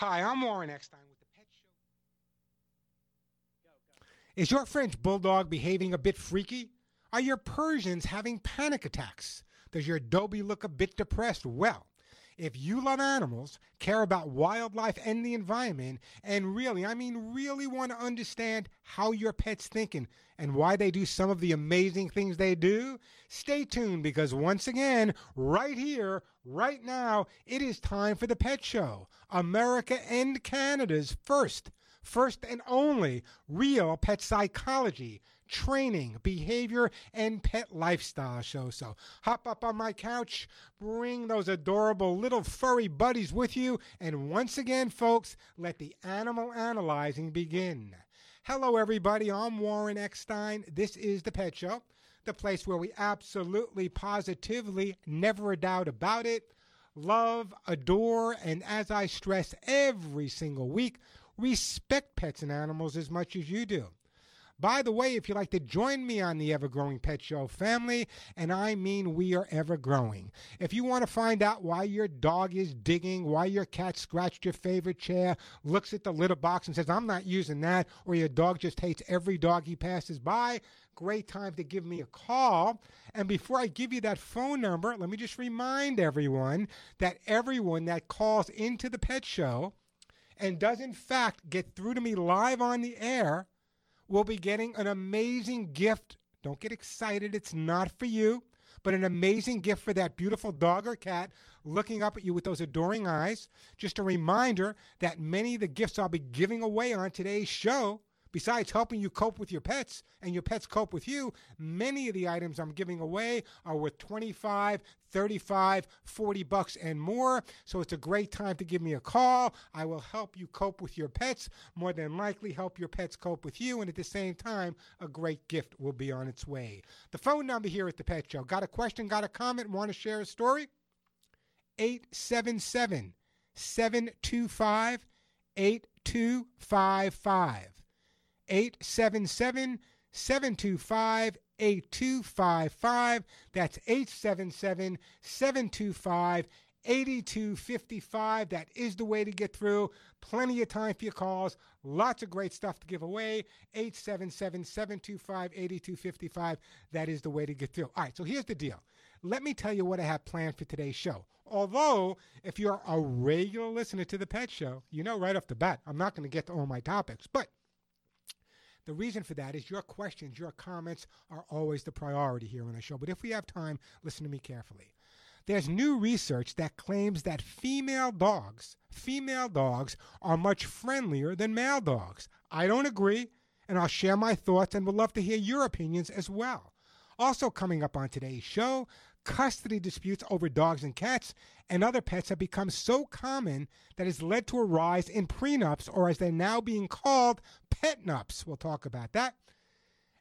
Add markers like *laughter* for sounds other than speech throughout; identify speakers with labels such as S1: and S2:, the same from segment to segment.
S1: Hi, I'm Warren Eckstein with the Pet Show. Is your French bulldog behaving a bit freaky? Are your Persians having panic attacks? Does your Dobie look a bit depressed? Well, if you love animals, care about wildlife and the environment, and really, I mean, really want to understand how your pet's thinking and why they do some of the amazing things they do, stay tuned because once again, right here, right now, it is time for the Pet Show, America and Canada's first, first and only real pet psychology training, behavior, and pet lifestyle show. So hop up on my couch, bring those adorable little furry buddies with you, and once again, folks, let the animal analyzing begin. Hello, everybody. I'm Warren Eckstein. This is The Pet Show, the place where we absolutely, positively, never a doubt about it, love, adore, and as I stress every single week, respect pets and animals as much as you do. By the way, if you'd like to join me on the Ever Growing Pet Show family, and I mean we are ever growing. If you want to find out why your dog is digging, why your cat scratched your favorite chair, looks at the litter box and says, I'm not using that, or your dog just hates every dog he passes by, great time to give me a call. And before I give you that phone number, let me just remind everyone that everyone that calls into the pet show and does in fact get through to me live on the air will be getting an amazing gift. Don't get excited, it's not for you, but an amazing gift for that beautiful dog or cat looking up at you with those adoring eyes. Just a reminder that many of the gifts I'll be giving away on today's show Besides helping you cope with your pets and your pets cope with you, many of the items I'm giving away are worth 25, 35, 40 bucks and more. So it's a great time to give me a call. I will help you cope with your pets, more than likely help your pets cope with you, and at the same time, a great gift will be on its way. The phone number here at the Pet Show. Got a question, got a comment, want to share a story? 877 725 8255. 877 725 8255. That's 877 725 8255. That is the way to get through. Plenty of time for your calls. Lots of great stuff to give away. 877 725 8255. That is the way to get through. All right, so here's the deal. Let me tell you what I have planned for today's show. Although, if you're a regular listener to the Pet Show, you know right off the bat, I'm not going to get to all my topics. But the reason for that is your questions, your comments are always the priority here on the show. But if we have time, listen to me carefully. There's new research that claims that female dogs, female dogs are much friendlier than male dogs. I don't agree, and I'll share my thoughts and would love to hear your opinions as well. Also coming up on today's show, custody disputes over dogs and cats and other pets have become so common that has led to a rise in prenups, or as they're now being called, pet nups. We'll talk about that.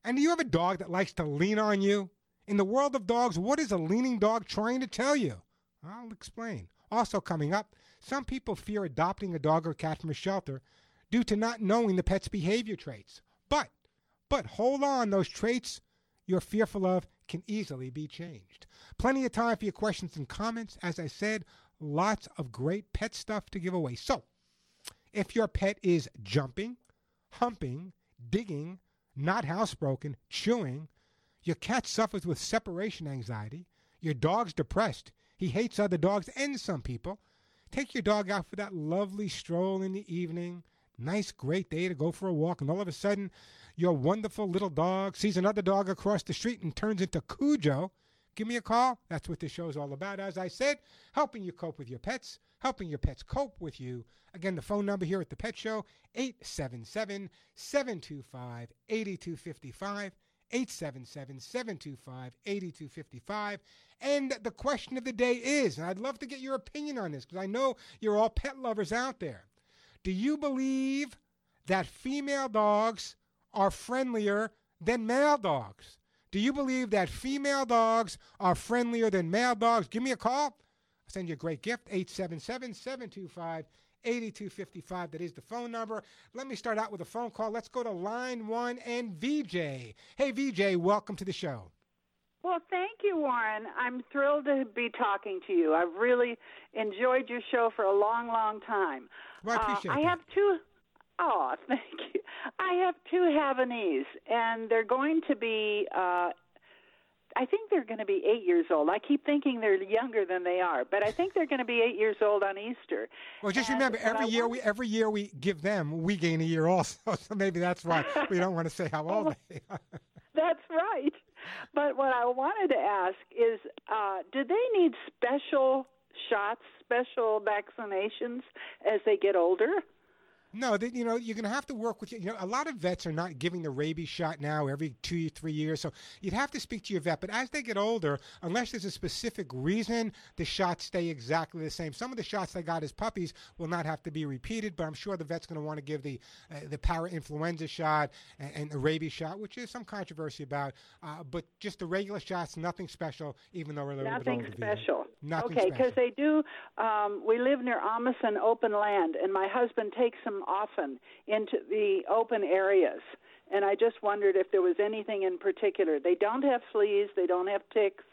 S1: And do you have a dog that likes to lean on you? In the world of dogs, what is a leaning dog trying to tell you? I'll explain. Also, coming up, some people fear adopting a dog or cat from a shelter due to not knowing the pet's behavior traits. But, but hold on, those traits you're fearful of can easily be changed. Plenty of time for your questions and comments. As I said, lots of great pet stuff to give away. So, if your pet is jumping, humping, digging, not housebroken, chewing, your cat suffers with separation anxiety, your dog's depressed, he hates other dogs and some people, take your dog out for that lovely stroll in the evening. Nice, great day to go for a walk, and all of a sudden, your wonderful little dog sees another dog across the street and turns into Cujo, give me a call. That's what this show is all about. As I said, helping you cope with your pets, helping your pets cope with you. Again, the phone number here at the Pet Show, 877 725 8255. 877 725 8255. And the question of the day is, and I'd love to get your opinion on this because I know you're all pet lovers out there. Do you believe that female dogs are friendlier than male dogs. Do you believe that female dogs are friendlier than male dogs? Give me a call. I'll send you a great gift 877 725 8255. That is the phone number. Let me start out with a phone call. Let's go to line one and VJ. Hey, VJ, welcome to the show.
S2: Well, thank you, Warren. I'm thrilled to be talking to you. I've really enjoyed your show for a long, long time.
S1: Well, I appreciate
S2: uh, I
S1: that.
S2: have two. Oh, *laughs* thank you. I have two Havanese, and they're going to be. Uh, I think they're going to be eight years old. I keep thinking they're younger than they are, but I think they're going to be eight years old on Easter.
S1: Well, just
S2: And
S1: remember, every year
S2: want-
S1: we every year we give them, we gain a year also. *laughs* So maybe that's why we don't want to say how *laughs* old they are.
S2: That's right. But what I wanted to ask is, uh, do they need special shots, special vaccinations as they get older?
S1: No, they, you know, you're going to have to work with, you know, a lot of vets are not giving the rabies shot now every two, three years. So you'd have to speak to your vet. But as they get older, unless there's a specific reason, the shots stay exactly the same. Some of the shots they got as puppies will not have to be repeated, but I'm sure the vet's going to want to give the uh, the para-influenza shot and, and the rabies shot, which is some controversy about. Uh, but just the regular shots, nothing special, even though we're a little
S2: Nothing
S1: bit older.
S2: Special.
S1: Nothing
S2: okay, because they do. Um, we live near Amundsen open land, and my husband takes them often into the open areas. And I just wondered if there was anything in particular. They don't have fleas, they don't have ticks,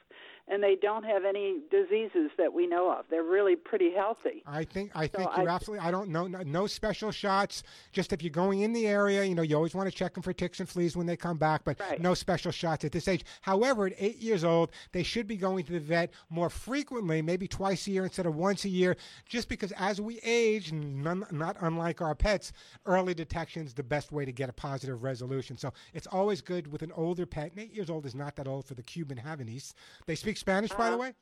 S2: and they don't have any diseases that we know of. They're really pretty healthy.
S1: I think I
S2: So
S1: think you're
S2: I-
S1: absolutely. I don't know no, no special shots. Just if you're going in the area, you know, you always want to check them for ticks and fleas when they come back, but
S2: Right.
S1: no special shots at this age. However, at eight years old, they should be going to the vet more frequently, maybe twice a year instead of once a year, just because as we age, none, not unlike our pets, early detection is the best way to get a positive resolution. So it's always good with an older pet. And eight years old is not that old for the Cuban Havanese. They speak Spanish, by the way.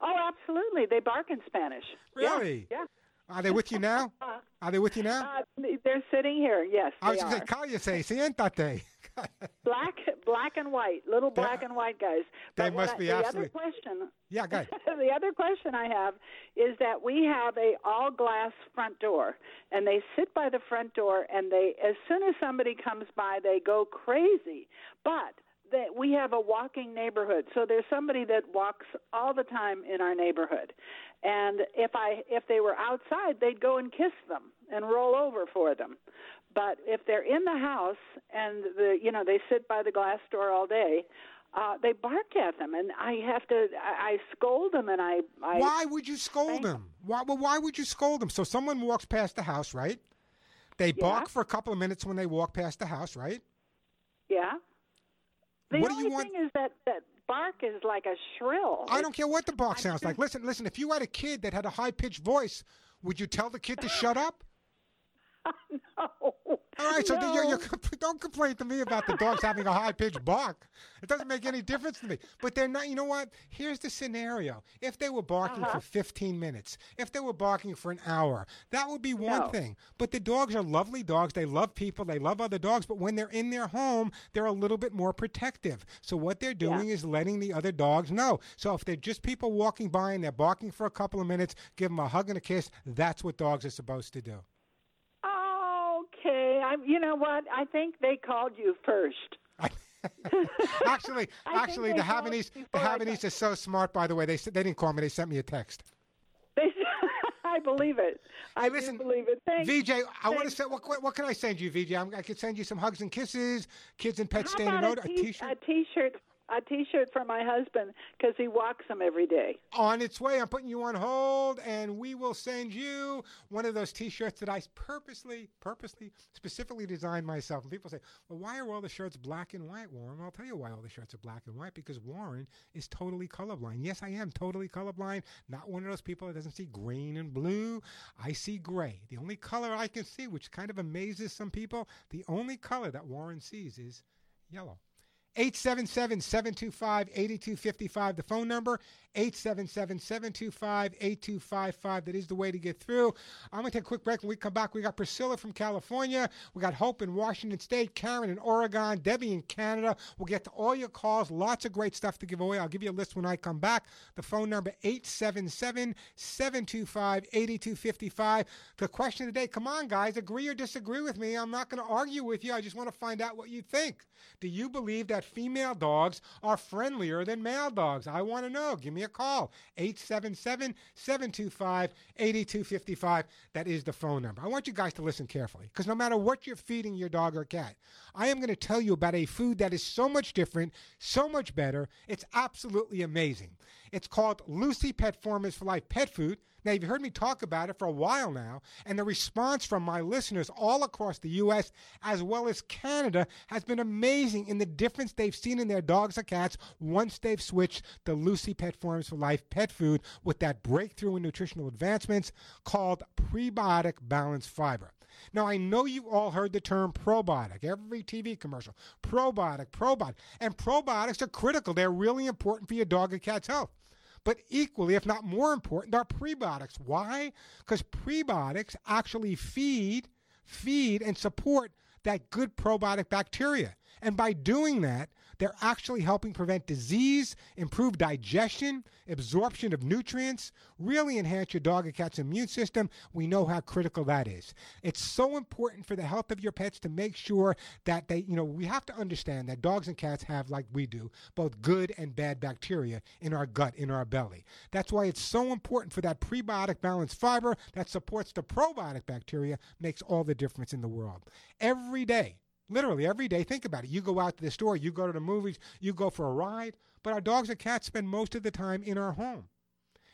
S2: Oh, absolutely. They bark in Spanish.
S1: Really?
S2: Yeah.
S1: Are they with you now? *laughs* Are they with you now?
S2: Uh, they're sitting here. Yes,
S1: I was going to say, cállese, siéntate. *laughs*
S2: black, black and white, little
S1: They-
S2: black and white guys.
S1: they
S2: But what
S1: must
S2: I-
S1: be
S2: the
S1: absolutely-
S2: other question.
S1: yeah, go *laughs*
S2: the other question I have is that we have a all glass front door, and they sit by the front door, and they as soon as somebody comes by, they go crazy. But that we have a walking neighborhood, so there's somebody that walks all the time in our neighborhood. And if I if they were outside, they'd go and kiss them and roll over for them. But if they're in the house and the you know they sit by the glass door all day, uh, they bark at them, and I have to I, I scold them, and I, I
S1: Why would you scold
S2: Thank-
S1: them? Why, well, why would you scold them? So someone walks past the house, right? They bark
S2: Yeah.
S1: for a couple of minutes when they walk past the house, right?
S2: yeah. The
S1: What do you want-
S2: thing is that that bark is like a shrill.
S1: I don't care what the bark sounds like. Listen, listen. If you had a kid that had a high pitched voice, would you tell the kid to shut up? *laughs*
S2: no.
S1: All right, so
S2: no.
S1: you're, you're, don't complain to me about the dogs having a high pitched bark. It doesn't make any difference to me. But they're not. You know what? Here's the scenario: if they were barking
S2: Uh-huh.
S1: for 15 minutes, if they were barking for an hour, that would be one
S2: No.
S1: thing. But the dogs are lovely dogs. They love people. They love other dogs. But when they're in their home, they're a little bit more protective. So what they're doing is letting the other dogs know. So if they're just people walking by and they're barking for a couple of minutes, give them a hug and a kiss. That's what dogs are supposed to do.
S2: I'm. You know what? I think they called you first. *laughs*
S1: actually, *laughs* actually, the Havanese, the Havanese is so smart. By the way, they they didn't call me. They sent me a text.
S2: They, *laughs* I believe it. I
S1: Hey, listen,
S2: believe it. Thanks.
S1: VJ, I want to say, what, what can I send you, VJ? I'm, I could send you some hugs and kisses, kids and pets
S2: How
S1: staying
S2: about a,
S1: T-shirt.
S2: a T-shirt, a T-shirt for my husband because he walks them every day.
S1: on its way. I'm putting you on hold, and we will send you one of those T-shirts that I purposely, purposely, specifically designed myself. And people say, "Well, why are all the shirts black and white, Warren?" I'll tell you why all the shirts are black and white because Warren is totally colorblind. Yes, I am totally colorblind. Not one of those people that doesn't see green and blue. I see gray. The only color I can see, which kind of amazes some people, the only color that Warren sees is yellow. 877-725-8255 the phone number 877-725-8255 that is the way to get through. I'm going to take a quick break. When we come back we got priscilla from california. We got hope in washington state karen in oregon debbie in canada. We'll get to all your calls. Lots of great stuff to give away. I'll give you a list when i come back. The phone number 877-725-8255 the question of the day come on guys agree or disagree with me? I'm not going to argue with you. I just want to find out what you think. Do you believe that that female dogs are friendlier than male dogs? I want to know. Give me a call. 877 725 8255. That is the phone number. I want you guys to listen carefully because no matter what you're feeding your dog or cat, I am going to tell you about a food that is so much different, so much better. It's absolutely amazing. It's called Lucy Pet Formulas for Life Pet Food. Now, you've heard me talk about it for a while now, and the response from my listeners all across the U.S. as well as Canada has been amazing in the difference they've seen in their dogs or cats once they've switched to Lucy Pet Formulas for Life pet food with that breakthrough in nutritional advancements called prebiotic balanced fiber. Now, I know you all heard the term probiotic, every TV commercial. Probiotic, probiotic. And probiotics are critical. They're really important for your dog or cat's health. But equally, if not more important, are prebiotics. Why? Because prebiotics actually feed, feed and support that good probiotic bacteria. And by doing that, they're actually helping prevent disease, improve digestion, absorption of nutrients, really enhance your dog or cat's immune system. We know how critical that is. It's so important for the health of your pets to make sure that they, you know, we have to understand that dogs and cats have, like we do, both good and bad bacteria in our gut, in our belly. That's why it's so important for that prebiotic balanced fiber that supports the probiotic bacteria, makes all the difference in the world. Every day, Literally every day. Think about it. You go out to the store, you go to the movies, you go for a ride, but our dogs and cats spend most of the time in our home.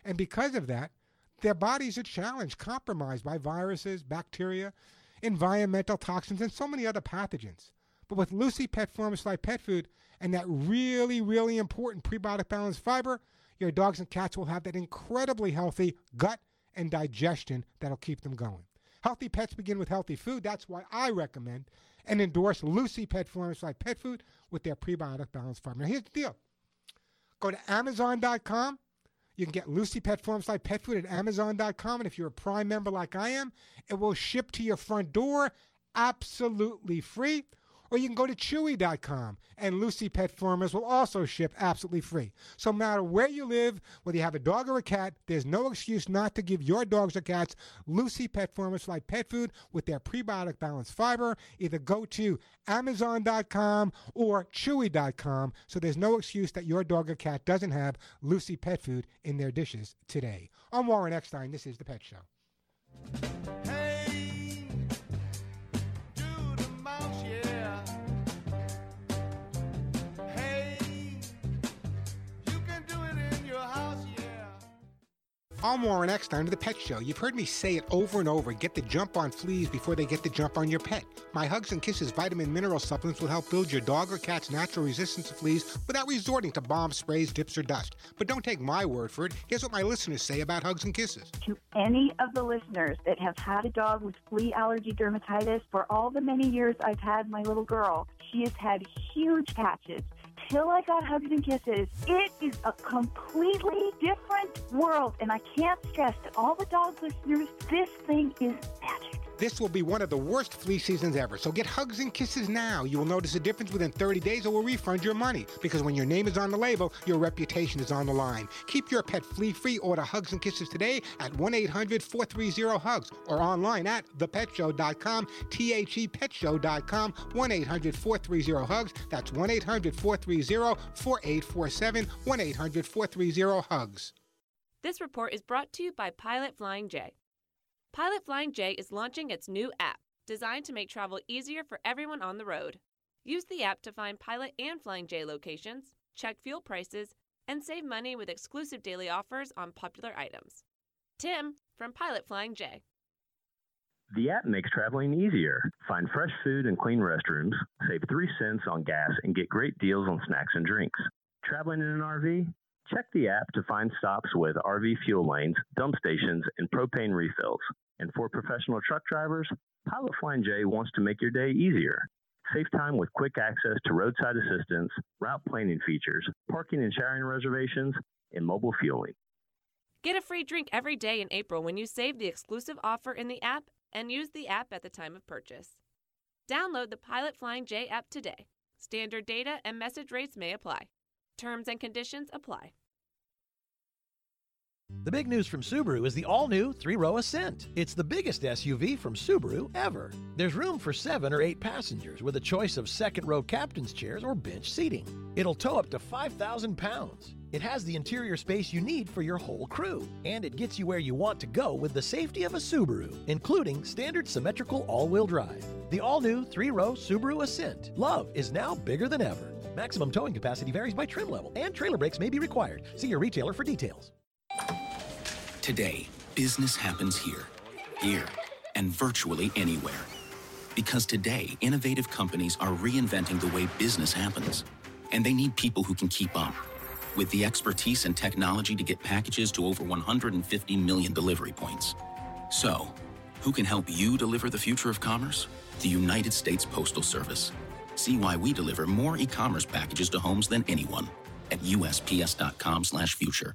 S1: And because of that, their bodies are challenged, compromised by viruses, bacteria, environmental toxins, and so many other pathogens. But with Lucy Pet Formulas Pet Food and that really, really important prebiotic balanced fiber, your dogs and cats will have that incredibly healthy gut and digestion that'll keep them going. Healthy pets begin with healthy food. That's why I recommend and endorse Lucy Pet Formulas like pet food with their prebiotic balanced fiber. Now, here's the deal go to Amazon.com. You can get Lucy Pet Formulas like pet food at Amazon.com. And if you're a Prime member like I am, it will ship to your front door absolutely free or you can go to Chewy.com and Lucy Pet Formulas will also ship absolutely free. So no matter where you live, whether you have a dog or a cat, there's no excuse not to give your dogs or cats Lucy Pet Formulas like pet food with their prebiotic balanced fiber. Either go to Amazon.com or Chewy.com so there's no excuse that your dog or cat doesn't have Lucy Pet Food in their dishes today. I'm Warren Eckstein. This is The Pet Show. I'm Warren Eckstein of The Pet Show. You've heard me say it over and over get the jump on fleas before they get the jump on your pet. My Hugs and Kisses vitamin mineral supplements will help build your dog or cat's natural resistance to fleas without resorting to bomb sprays, dips, or dust. But don't take my word for it. Here's what my listeners say about Hugs and Kisses.
S3: To any of the listeners that have had a dog with flea allergy dermatitis, for all the many years I've had my little girl, she has had huge patches until I got hugs and kisses, it is a completely different world. And I can't stress to all the dog listeners, this thing is magic.
S1: This will be one of the worst flea seasons ever, so get hugs and kisses now. You will notice a difference within 30 days or we'll refund your money. Because when your name is on the label, your reputation is on the line. Keep your pet flea free. Order hugs and kisses today at 1 800 430 HUGS or online at thepetshow.com, T H E petshow.com, 1 800 430 HUGS. That's 1 800 430 4847, 1 800 430 HUGS.
S4: This report is brought to you by Pilot Flying J. Pilot Flying J is launching its new app, designed to make travel easier for everyone on the road. Use the app to find Pilot and Flying J locations, check fuel prices, and save money with exclusive daily offers on popular items. Tim from Pilot Flying J.
S5: The app makes traveling easier. Find fresh food and clean restrooms, save 3 cents on gas, and get great deals on snacks and drinks. Traveling in an RV? Check the app to find stops with RV fuel lanes, dump stations, and propane refills. And for professional truck drivers, Pilot Flying J wants to make your day easier. Save time with quick access to roadside assistance, route planning features, parking and sharing reservations, and mobile fueling.
S4: Get a free drink every day in April when you save the exclusive offer in the app and use the app at the time of purchase. Download the Pilot Flying J app today. Standard data and message rates may apply. Terms and conditions apply.
S6: The big news from Subaru is the all new three row Ascent. It's the biggest SUV from Subaru ever. There's room for seven or eight passengers with a choice of second row captain's chairs or bench seating. It'll tow up to 5,000 pounds. It has the interior space you need for your whole crew, and it gets you where you want to go with the safety of a Subaru, including standard symmetrical all wheel drive. The all new three row Subaru Ascent. Love is now bigger than ever. Maximum towing capacity varies by trim level, and trailer brakes may be required. See your retailer for details.
S7: Today, business happens here, here, and virtually anywhere. Because today, innovative companies are reinventing the way business happens, and they need people who can keep up with the expertise and technology to get packages to over 150 million delivery points. So, who can help you deliver the future of commerce? The United States Postal Service. See why we deliver more e-commerce packages to homes than anyone at usps.com/future.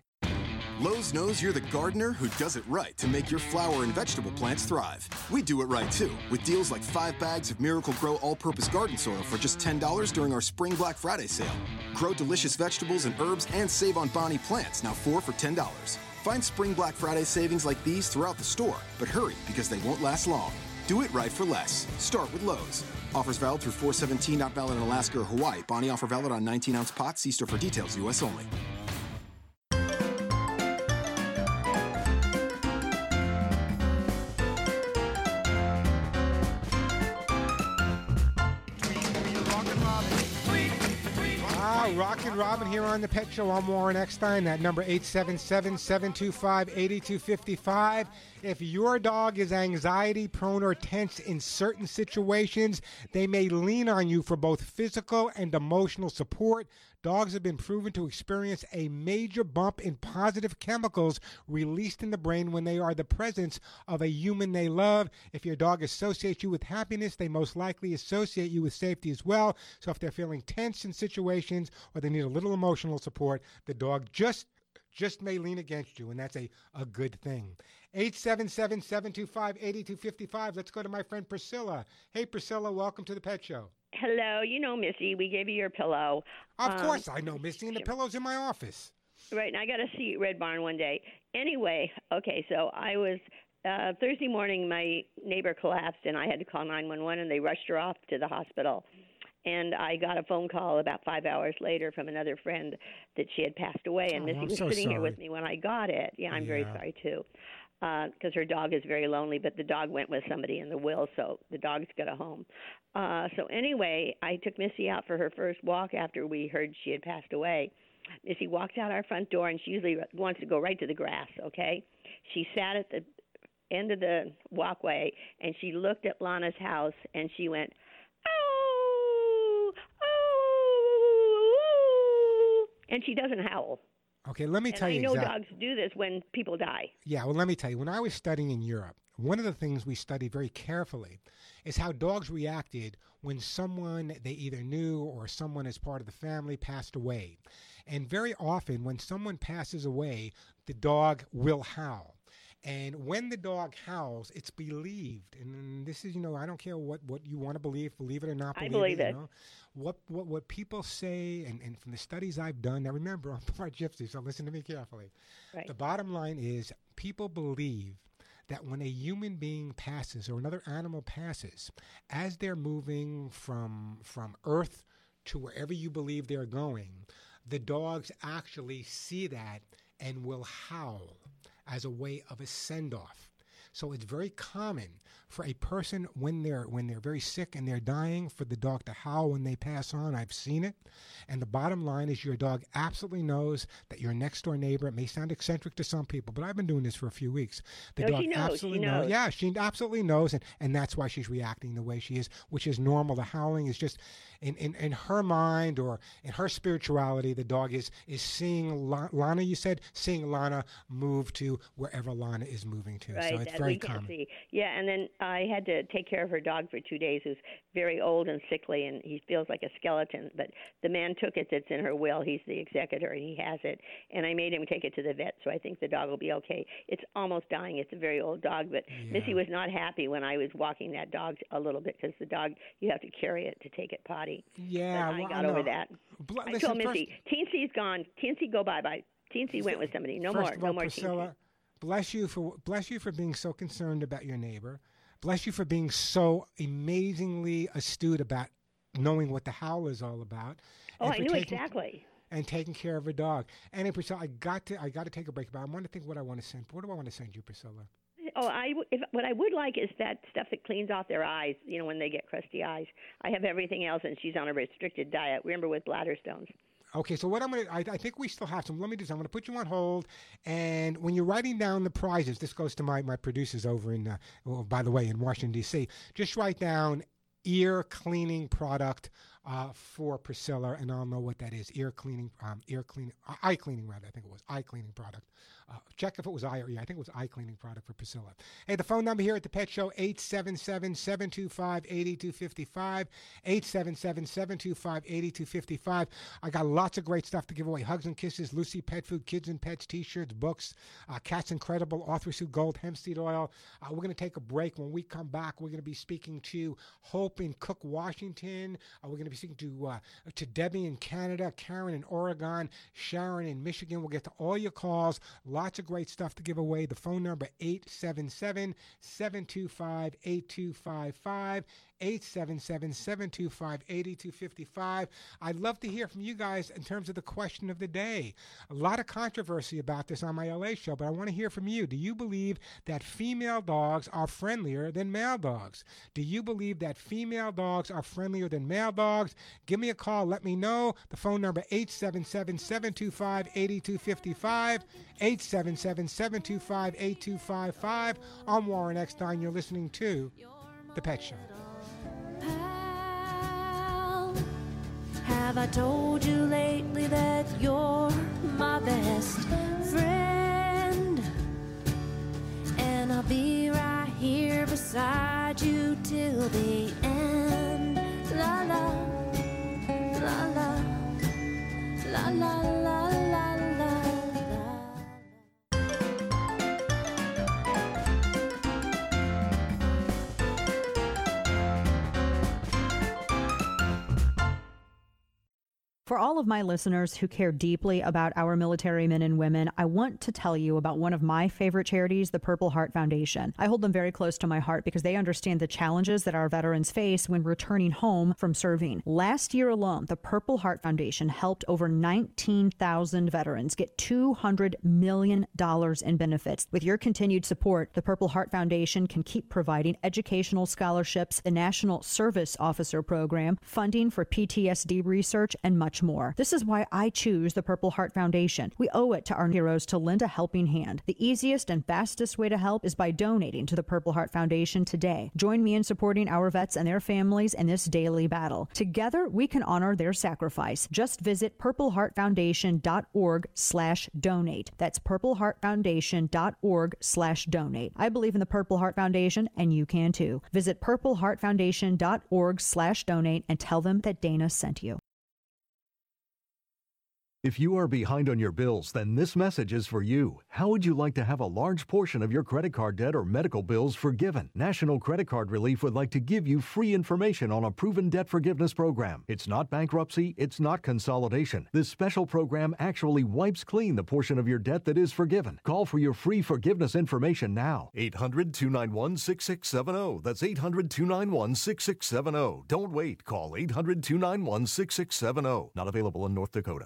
S8: Lowe's knows you're the gardener who does it right to make your flower and vegetable plants thrive. We do it right too, with deals like five bags of Miracle-Gro all purpose garden soil for just $10 during our Spring Black Friday sale. Grow delicious vegetables and herbs and save on Bonnie plants, now four for $10. Find Spring Black Friday savings like these throughout the store, but hurry because they won't last long. Do it right for less. Start with Lowe's. Offers valid through 417, not valid in Alaska or Hawaii. Bonnie offer valid on 19 ounce pots. See store for details, U.S. only.
S1: Ah, Rockin' Robin here on the Pet Show. I'm Warren Eckstein. That number 877-725-8255. If your dog is anxiety prone or tense in certain situations, they may lean on you for both physical and emotional support. Dogs have been proven to experience a major bump in positive chemicals released in the brain when they are the presence of a human they love. If your dog associates you with happiness, they most likely associate you with safety as well. So if they're feeling tense in situations or they need a little emotional support, the dog just just may lean against you, and that's a, a good thing. 877 725 8255. Let's go to my friend Priscilla. Hey, Priscilla, welcome to the Pet Show.
S9: Hello, you know Missy. We gave you your pillow.
S1: Of um, course, I know Missy, and the pillow's in my office.
S9: Right, and I got to see Red Barn one day. Anyway, okay, so I was uh, Thursday morning. My neighbor collapsed, and I had to call 911, and they rushed her off to the hospital. And I got a phone call about five hours later from another friend that she had passed away, and
S1: oh,
S9: Missy
S1: I'm
S9: was
S1: so
S9: sitting
S1: sorry.
S9: here with me when I got it. Yeah, I'm
S1: yeah.
S9: very sorry too because uh, her dog is very lonely, but the dog went with somebody in the will, so the dog's got a home. Uh, so anyway, I took Missy out for her first walk after we heard she had passed away. Missy walked out our front door, and she usually wants to go right to the grass. Okay, she sat at the end of the walkway, and she looked at Lana's house, and she went, "Oh, oh," and she doesn't howl.
S1: Okay, let me
S9: and
S1: tell
S9: I
S1: you.
S9: know
S1: exactly.
S9: dogs do this when people die.
S1: Yeah, well, let me tell you. When I was studying in Europe, one of the things we studied very carefully is how dogs reacted when someone they either knew or someone as part of the family passed away. And very often, when someone passes away, the dog will howl. And when the dog howls, it's believed. And this is, you know, I don't care what, what you want to believe, believe it or not.
S9: I
S1: Believe,
S9: believe
S1: it.
S9: it.
S1: You know? What, what what people say, and, and from the studies I've done. Now remember, I'm *laughs* part gypsy, so listen to me carefully.
S9: Right.
S1: The bottom line is, people believe that when a human being passes or another animal passes, as they're moving from from Earth to wherever you believe they're going, the dogs actually see that and will howl as a way of a send off. So it's very common for a person when they're when they're very sick and they're dying for the dog to howl when they pass on. I've seen it. And the bottom line is your dog absolutely knows that your next door neighbor, it may sound eccentric to some people, but I've been doing this for a few weeks. The
S9: No,
S1: dog
S9: knows.
S1: absolutely
S9: She knows.
S1: Yeah, she absolutely knows and, and that's why she's reacting the way she is, which is normal. The howling is just in, in, in her mind or in her spirituality, the dog is is seeing La- Lana. You said seeing Lana move to wherever Lana is moving to.
S9: Right,
S1: so it's
S9: that
S1: very common.
S9: see. Yeah, and then I had to take care of her dog for two days. Who's very old and sickly, and he feels like a skeleton. But the man took it. That's in her will. He's the executor, and he has it. And I made him take it to the vet, so I think the dog will be okay. It's almost dying. It's a very old dog, but Missy was not happy when I was walking that dog a little bit because the dog you have to carry it to take it potty.
S1: Yeah,
S9: but I
S1: well,
S9: got
S1: I
S9: over that.
S1: Bl-
S9: I told
S1: first-
S9: Missy, Teensy's gone. Teensy, go bye bye. Teensy went with somebody. No more.
S1: of
S9: no more.
S1: Priscilla,
S9: Teensy.
S1: bless you for bless you for being so concerned about your neighbor. Bless you for being so amazingly astute about knowing what the howl is all about.
S9: Oh, I knew
S1: taking-
S9: exactly.
S1: And taking care of a dog. And Priscilla, I got to I got to take a break, but I want to think what I want to send. What do I want to send you, Priscilla?
S9: Oh, I if, what I would like is that stuff that cleans off their eyes. You know, when they get crusty eyes. I have everything else, and she's on a restricted diet. Remember with bladder stones.
S1: Okay, so what I'm gonna, I, I think we still have some. Let me do this. I'm gonna put you on hold, and when you're writing down the prizes, this goes to my my producers over in, uh, well, by the way, in Washington D.C. Just write down ear cleaning product uh, for Priscilla, and I'll know what that is. Ear cleaning, um, ear cleaning, uh, eye cleaning rather. I think it was eye cleaning product. Uh, check if it was eye or ear. I think it was eye cleaning product for Priscilla. Hey, the phone number here at the Pet Show 877-725-8255. 877-725-8255. I got lots of great stuff to give away. Hugs and kisses, Lucy Pet Food, Kids and Pets, T-shirts, books, uh, Cats Incredible, ArthriSoothe Gold, hemp seed oil. Uh, we're going to take a break. When we come back, we're going to be speaking to Hope in Cook, Washington. Uh, we're going to be speaking to uh, to Debbie in Canada, Karen in Oregon, Sharon in Michigan. We'll get to all your calls. Lots of great stuff to give away. The phone number 877-725-8255. 877-725-8255. I'd love to hear from you guys in terms of the question of the day. A lot of controversy about this on my LA show, but I want to hear from you. Do you believe that female dogs are friendlier than male dogs? Do you believe that female dogs are friendlier than male dogs? Give me a call. Let me know. The phone number 877-725-8255. 877-725-8255. I'm Warren Eckstein. You're listening to The Pet Show.
S10: Have I told you lately that you're my best friend? And I'll be right here beside you till the end. La la, la la la la la.
S11: For all of my listeners who care deeply about our military men and women, I want to tell you about one of my favorite charities, the Purple Heart Foundation. I hold them very close to my heart because they understand the challenges that our veterans face when returning home from serving. Last year alone, the Purple Heart Foundation helped over 19,000 veterans get $200 million in benefits. With your continued support, the Purple Heart Foundation can keep providing educational scholarships, the National Service Officer Program, funding for PTSD research, and much more. This is why I choose the Purple Heart Foundation. We owe it to our heroes to lend a helping hand. The easiest and fastest way to help is by donating to the Purple Heart Foundation today. Join me in supporting our vets and their families in this daily battle. Together, we can honor their sacrifice. Just visit purpleheartfoundation.org slash donate. That's purpleheartfoundation.org slash donate. I believe in the Purple Heart Foundation, and you can too. Visit purpleheartfoundation.org slash donate and tell them that Dana sent you.
S12: If you are behind on your bills, then this message is for you. How would you like to have a large portion of your credit card debt or medical bills forgiven? National Credit Card Relief would like to give you free information on a proven debt forgiveness program. It's not bankruptcy, it's not consolidation. This special program actually wipes clean the portion of your debt that is forgiven. Call for your free forgiveness information now.
S13: 800 291 6670. That's 800 291 6670. Don't wait. Call 800 291 6670. Not available in North Dakota.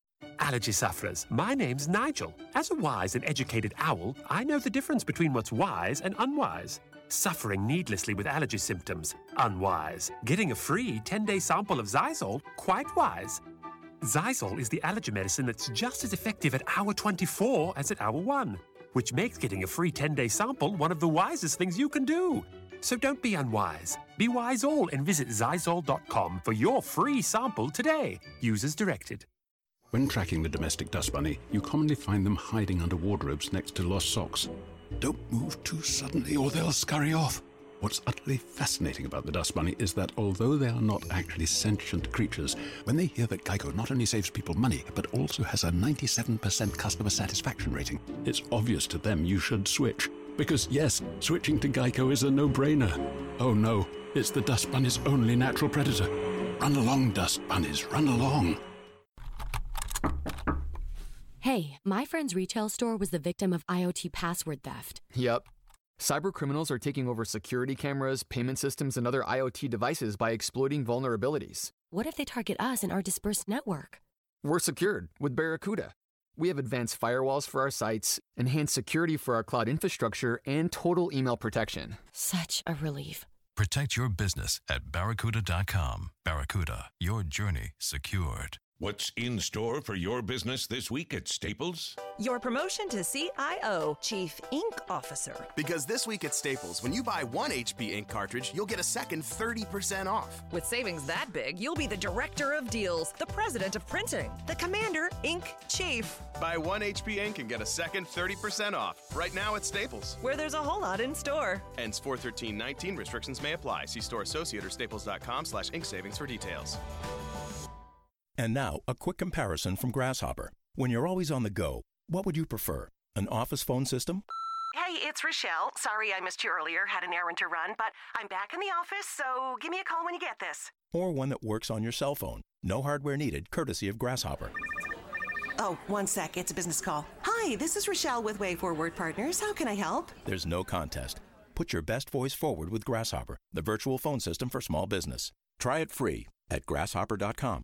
S14: Allergy sufferers, my name's Nigel. As a wise and educated owl, I know the difference between what's wise and unwise. Suffering needlessly with allergy symptoms, unwise. Getting a free 10 day sample of Xyzal, quite wise. Xyzal is the allergy medicine that's just as effective at hour 24 as at hour 1, which makes getting a free 10 day sample one of the wisest things you can do. So don't be unwise. Be wise all and visit Xyzal.com for your free sample today. Users directed.
S15: When tracking the domestic dust bunny, you commonly find them hiding under wardrobes next to lost socks. Don't move too suddenly or they'll scurry off. What's utterly fascinating about the dust bunny is that although they are not actually sentient creatures, when they hear that Geico not only saves people money, but also has a 97% customer satisfaction rating, it's obvious to them you should switch. Because yes, switching to Geico is a no-brainer. Oh no, it's the dust bunny's only natural predator. Run along, dust bunnies, run along.
S16: Hey, my friend's retail store was the victim of IoT password theft.
S17: Yep. Cyber criminals are taking over security cameras, payment systems, and other IoT devices by exploiting vulnerabilities.
S16: What if they target us and our dispersed network?
S17: We're secured with Barracuda. We have advanced firewalls for our sites, enhanced security for our cloud infrastructure, and total email protection.
S16: Such a relief.
S18: Protect your business at barracuda.com. Barracuda, your journey secured.
S19: What's in store for your business this week at Staples?
S20: Your promotion to CIO, Chief Ink Officer.
S8: Because this week at Staples, when you buy one HP ink cartridge, you'll get a second 30% off.
S20: With savings that big, you'll be the Director of Deals, the President of Printing, the Commander Ink Chief.
S8: Buy one HP ink and get a second 30% off. Right now at Staples.
S20: Where there's a whole lot in store.
S8: Ends 41319. Restrictions may apply. See store associate or staples.com slash ink savings for details.
S21: And now, a quick comparison from Grasshopper. When you're always on the go, what would you prefer? An office phone system?
S22: Hey, it's Rochelle. Sorry I missed you earlier. Had an errand to run, but I'm back in the office, so give me a call when you get this.
S21: Or one that works on your cell phone? No hardware needed, courtesy of Grasshopper.
S22: Oh, one sec. It's a business call. Hi, this is Rochelle with Way Forward Partners. How can I help?
S21: There's no contest. Put your best voice forward with Grasshopper, the virtual phone system for small business. Try it free at grasshopper.com.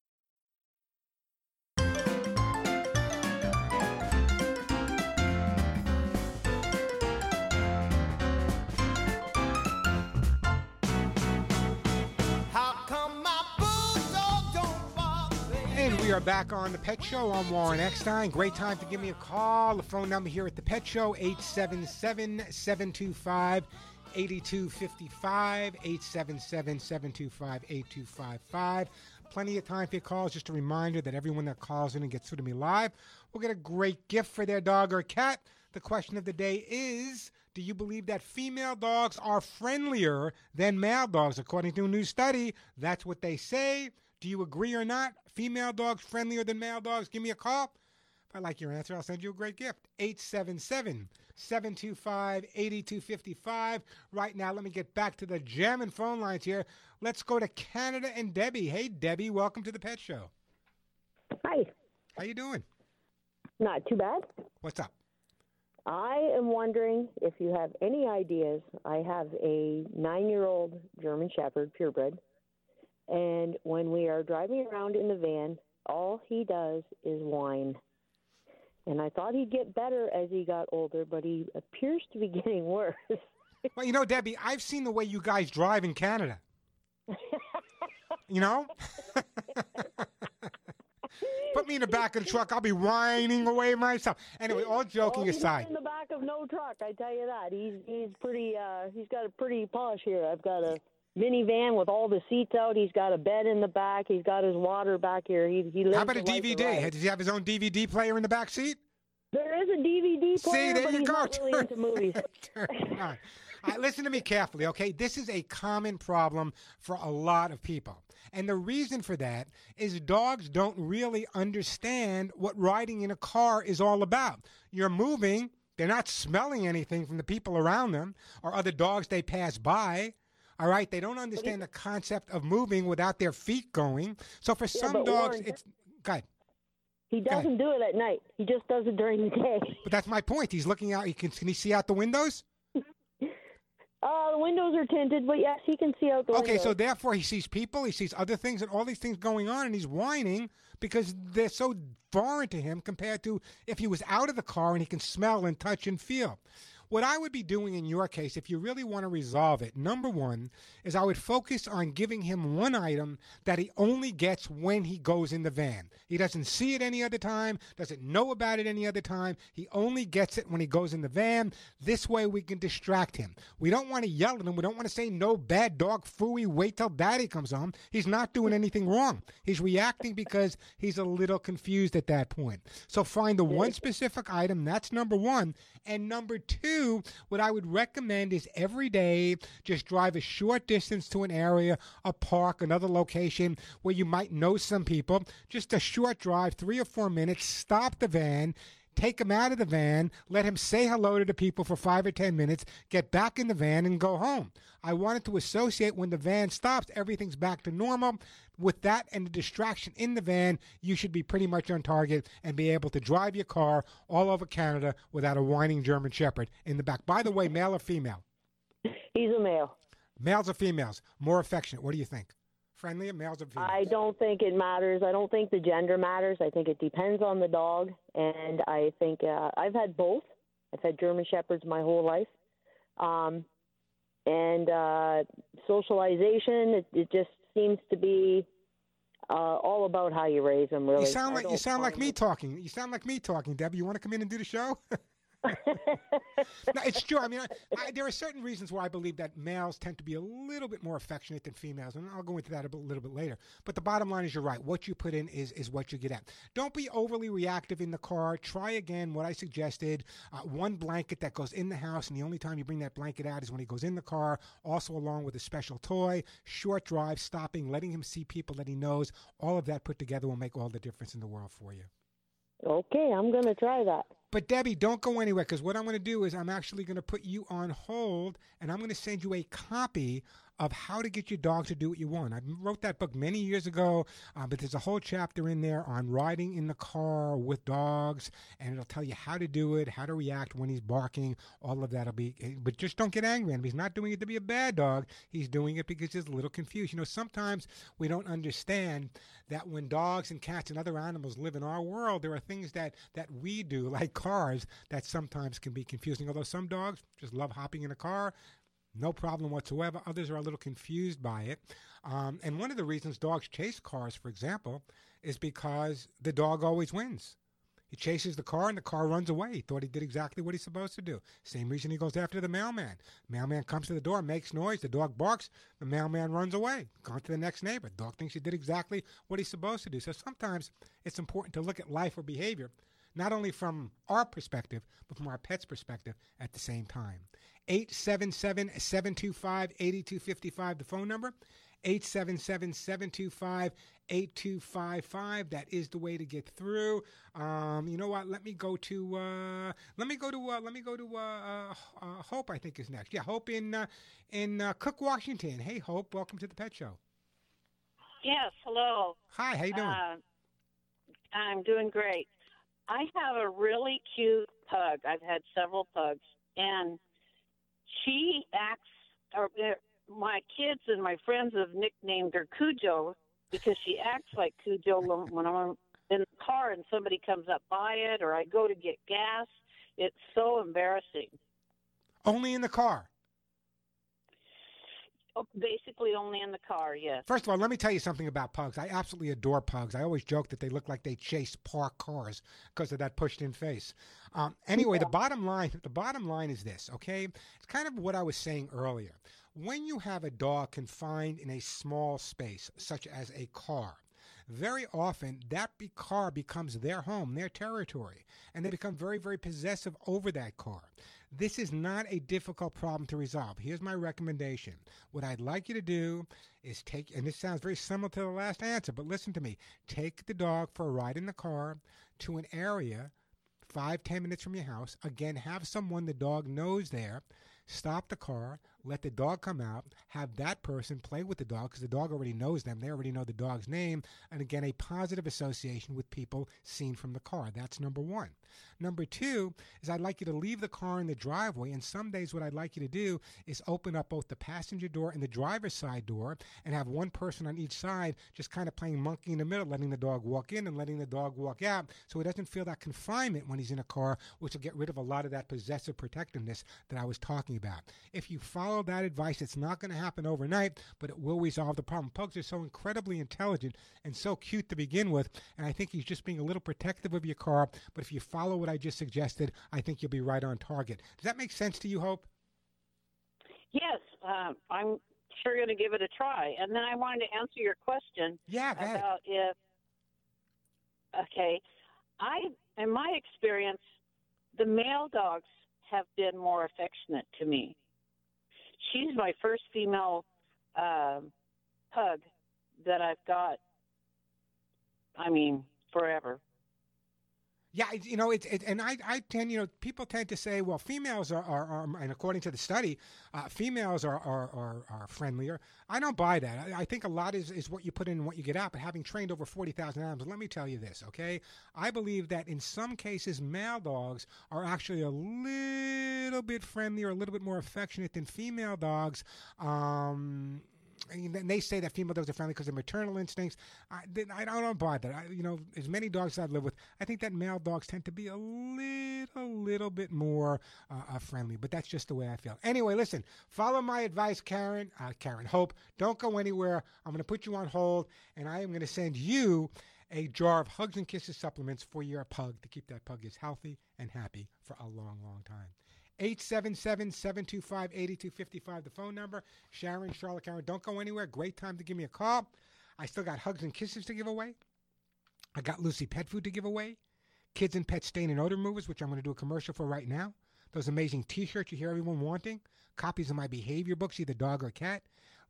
S1: Back on the Pet Show. I'm Warren Eckstein. Great time to give me a call. The phone number here at the Pet Show 877 725 8255 877 725 8255. Plenty of time for your calls. Just a reminder that everyone that calls in and gets through to me live will get a great gift for their dog or cat. The question of the day is Do you believe that female dogs are friendlier than male dogs? According to a new study, that's what they say. Do you agree or not? Female dogs friendlier than male dogs? Give me a call. If I like your answer, I'll send you a great gift. 877 725 8255. Right now, let me get back to the jamming phone lines here. Let's go to Canada and Debbie. Hey, Debbie, welcome to the Pet Show.
S9: Hi.
S1: How you doing?
S9: Not too bad.
S1: What's up?
S9: I am wondering if you have any ideas. I have a nine year old German Shepherd, purebred, and when we are driving around in the van, all he does is whine. And I thought he'd get better as he got older, but he appears to be *laughs* getting worse.
S1: well, you know, Debbie, I've seen the way you guys drive in Canada. you know? *laughs* Put me in the back of the truck. I'll be whining away myself. Anyway, all joking
S9: oh, he's
S1: aside.
S9: in the back of no truck, I tell you that. He's he's pretty. Uh, he's got a pretty polish here. I've got a minivan with all the seats out. He's got a bed in the back. He's got his water back here. He he lives.
S1: How about a
S9: the life of
S1: DVD? Does he have his own DVD player in the back seat?
S23: There is a DVD
S1: See,
S23: player,
S1: there
S23: but
S1: you
S23: he's
S1: go.
S23: really into movies. *laughs*
S1: Turn it on. All right, listen to me carefully, okay? This is a common problem for a lot of people. And the reason for that is dogs don't really understand what riding in a car is all about. You're moving, they're not smelling anything from the people around them or other dogs they pass by. All right, they don't understand the concept of moving without their feet going. So for
S23: Yeah,
S1: some dogs,
S23: Warren,
S1: it's good.
S23: He doesn't do it at night. He just does it during the day.
S1: But that's my point. He's looking out. He can, can he see out the windows? *laughs*
S23: Uh, the windows are tinted, but yes, he can see out the
S1: Okay, so therefore he sees people, he sees other things, and all these things going on, and he's whining because they're so foreign to him compared to if he was out of the car and he can smell and touch and feel. What I would be doing in your case, if you really want to resolve it, number one, is I would focus on giving him one item that he only gets when he goes in the van. He doesn't see it any other time, doesn't know about it any other time. He only gets it when he goes in the van. This way we can distract him. We don't want to yell at him. We don't want to say, no, bad dog, fooey, wait till daddy comes home. He's not doing anything wrong. He's reacting because he's a little confused at that point. So find the one specific item. That's number one. And number two, what I would recommend is every day just drive a short distance to an area, a park, another location where you might know some people. Just a short drive, three or four minutes, stop the van. Take him out of the van, let him say hello to the people for five or ten minutes, get back in the van, and go home. I wanted to associate when the van stops, everything's back to normal. With that and the distraction in the van, you should be pretty much on target and be able to drive your car all over Canada without a whining German Shepherd in the back. By the way, male or female?
S23: He's a male.
S1: Males or females? More affectionate. What do you think? Friendlier, males or females?
S23: I don't think it matters. I don't think the gender matters. I think it depends on the dog, and I think uh, I've had both. I've had German shepherds my whole life, um, and uh, socialization. It, it just seems to be uh, all about how you raise them. Really,
S1: You sound like you sound like me talking. You sound like me talking, Debbie. You want to come in and do the show? *laughs* no, it's true. I mean, I, I, there are certain reasons why I believe that males tend to be a little bit more affectionate than females, and I'll go into that a bit- little bit later. But the bottom line is, you're right. What you put in is is what you get at. Don't be overly reactive in the car. Try again what I suggested. Uh, one blanket that goes in the house, and the only time you bring that blanket out is when he goes in the car. Also, along with a special toy. Short drive, stopping, letting him see people that he knows. All of that put together will make all the difference in the world for you.
S23: Okay, I'm going to try that.
S1: But Debbie, don't go anywhere because what I'm going to do is I'm actually going to put you on hold and I'm going to send you a copy of how to get your dog to do what you want. I wrote that book many years ago, uh, but there's a whole chapter in there on riding in the car with dogs, and it'll tell you how to do it, how to react when he's barking. All of that'll be, eh, but just don't get angry at him. He's not doing it to be a bad dog. He's doing it because he's a little confused. You know, sometimes we don't understand that when dogs and cats and other animals live in our world, there are things that that we do, *laughs* like cars, that sometimes can be confusing. Although some dogs just love hopping in a car, no problem whatsoever. Others are a little confused by it. Um, and one of the reasons dogs chase cars, for example, is because the dog always wins. He chases the car and the car runs away. He thought he did exactly what he's supposed to do. Same reason he goes after the mailman. Mailman comes to the door, makes noise, the dog barks, the mailman runs away, gone to the next neighbor. Dog thinks he did exactly what he's supposed to do. So sometimes it's important to look at life or behavior, not only from our perspective, but from our pet's perspective at the same time. 877 725 8255, the phone number. 877 725 8255. That is the way to get through. Um, you know what? Let me go to uh, let me go to uh, let me go to uh, uh, uh, Hope. I think is next. Yeah, Hope in uh, in uh, Cook, Washington. Hey, Hope, welcome to the Pet Show.
S24: Yes, hello.
S1: Hi, how you doing?
S24: Uh, I'm doing great. I have a really cute pug. I've had several pugs, and she acts. Or uh, my kids and my friends have nicknamed her Cujo because she acts like Cujo when when I'm in the car and somebody comes up by it, or I go to get gas. It's so embarrassing.
S1: Only in the car.
S24: Oh, Basically, only in the car. Yes.
S1: First of all, let me tell you something about pugs. I absolutely adore pugs. I always joke that they look like they chase parked cars because of that pushed-in face. Um, anyway, the bottom line, the bottom line is this. Okay, it's kind of what I was saying earlier. When you have a dog confined in a small space, such as a car, very often that be- car becomes their home, their territory, and they become very, very possessive over that car. This is not a difficult problem to resolve. Here's my recommendation. What I'd like you to do is take, and this sounds very similar to the last answer, but listen to me. Take the dog for a ride in the car to an area five, ten minutes from your house. Again, have someone the dog knows there. Stop the car, let the dog come out, have that person play with the dog because the dog already knows them. They already know the dog's name. And again, a positive association with people seen from the car. That's number one. Number two is I'd like you to leave the car in the driveway. And some days, what I'd like you to do is open up both the passenger door and the driver's side door and have one person on each side just kind of playing monkey in the middle, letting the dog walk in and letting the dog walk out so he doesn't feel that confinement when he's in a car, which will get rid of a lot of that possessive protectiveness that I was talking about. If you follow that advice, it's not going to happen overnight, but it will resolve the problem. Pugs are so incredibly intelligent and so cute to begin with, and I think he's just being a little protective of your car. But if you follow what I just suggested, I think you'll be right on target. Does that make sense to you, Hope?
S24: Yes, uh, I'm sure going to give it a try. And then I wanted to answer your question
S1: yeah,
S24: about if. Okay, I in my experience, the male dogs have been more affectionate to me. She's my first female um, pug that I've got. I mean, forever.
S1: Yeah, you know, it's it, and I, I tend, you know, people tend to say, well, females are, are, are and according to the study, uh, females are, are, are, are friendlier. I don't buy that. I, I think a lot is, is what you put in and what you get out. But having trained over 40,000 animals, let me tell you this, okay? I believe that in some cases, male dogs are actually a little bit friendlier, a little bit more affectionate than female dogs. Um, and they say that female dogs are friendly because of maternal instincts. I, I don't buy that. I, you know, as many dogs as I live with, I think that male dogs tend to be a little, little bit more uh, uh, friendly. But that's just the way I feel. Anyway, listen, follow my advice, Karen. Uh, Karen Hope, don't go anywhere. I'm going to put you on hold, and I am going to send you a jar of Hugs and Kisses supplements for your pug to keep that pug as healthy and happy for a long, long time. 877-725-8255, the phone number. Sharon, Charlotte, Karen, don't go anywhere. Great time to give me a call. I still got hugs and kisses to give away. I got Lucy pet food to give away. Kids and pet stain and odor removers, which I'm going to do a commercial for right now. Those amazing T-shirts you hear everyone wanting. Copies of my behavior books, either dog or cat.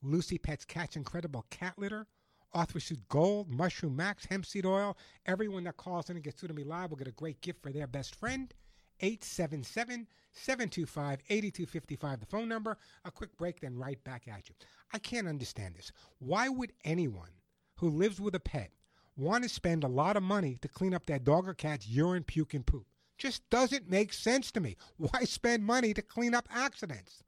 S1: Lucy Pets Cat's Incredible Cat Litter. ArthriSoothe Gold, Mushroom Max, hemp seed oil. Everyone that calls in and gets through to me live will get a great gift for their best friend. 877 725 8255, the phone number. A quick break, then right back at you. I can't understand this. Why would anyone who lives with a pet want to spend a lot of money to clean up their dog or cat's urine, puke, and poop? Just doesn't make sense to me. *laughs* Why spend money to clean up accidents?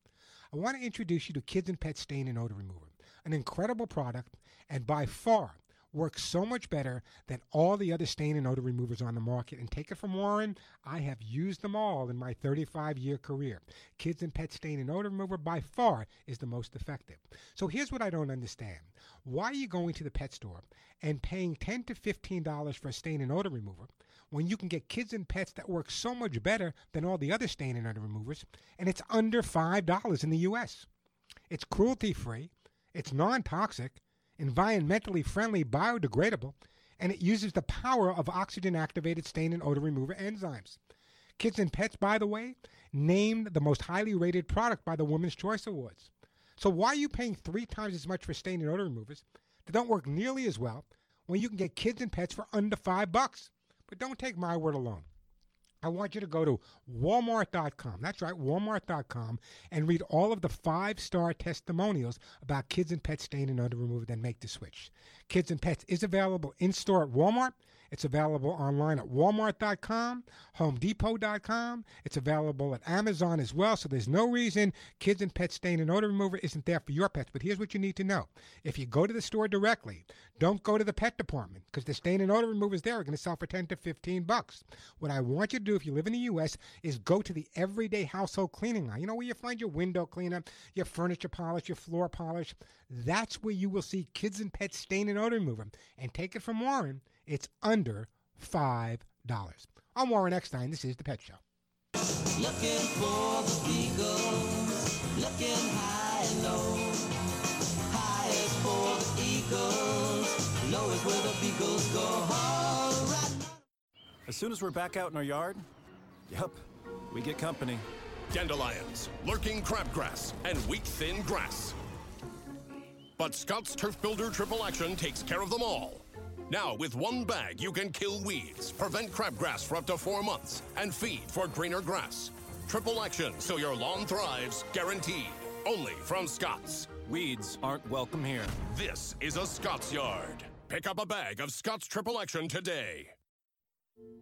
S1: I want to introduce you to Kids and Pet Stain and Odor Remover, an incredible product, and by far works so much better than all the other stain and odor removers on the market. And take it from Warren, I have used them all in my 35 year career. Kids and Pet Stain and Odor Remover by far is the most effective. So here's what I don't understand. Why are you going to the pet store and paying 10 to $15 for a stain and odor remover when you can get kids and pets that work so much better than all the other stain and odor removers and it's under $5 in the US? It's cruelty free, it's non toxic, environmentally friendly, biodegradable, and it uses the power of oxygen activated stain and odor remover enzymes. Kids and Pets, by the way, named the most highly rated product by the Women's Choice Awards. So why are you paying three times as much for stain and odor removers that don't work nearly as well when you can get kids and pets for under five bucks? But don't take my word alone. I want you to go to walmart.com. That's right, walmart.com, and read all of the five star testimonials about kids and pet stain and odor remover, then make the switch. Kids and Pets is available in store at Walmart. It's available online at walmart.com, homedepot.com. It's available at Amazon as well, so there's no reason Kids and Pet Stain and Odor Remover isn't there for your pets. But here's what you need to know. If you go to the store directly, don't go to the pet department because the stain and odor removers there are going to sell for 10 to 15 bucks. What I want you to do if you live in the U.S. is go to the everyday household cleaning line. You know where you find your window cleaner, your furniture polish, your floor polish? That's where you will see Kids and Pet Stain and Odor Remover. And take it from Warren, it's under $5. I'm Warren Eckstein. This is The Pet Show.
S25: Looking for the eagles, looking high and low. Highest for the eagles, lowest
S26: That's where the beagles go. Alright.
S27: As soon as we're back out in our yard, yep, we get company.
S19: Dandelions, lurking crabgrass, and weak-thin grass. But Scott's Turf Builder Triple Action takes care of them all. Now, with one bag, you can kill weeds, prevent crabgrass for up to four months, and feed for greener grass. Triple action, so your lawn thrives, guaranteed. Only from Scott's.
S27: Weeds aren't welcome here.
S19: This is a Scott's yard. Pick up a bag of Scott's Triple Action today.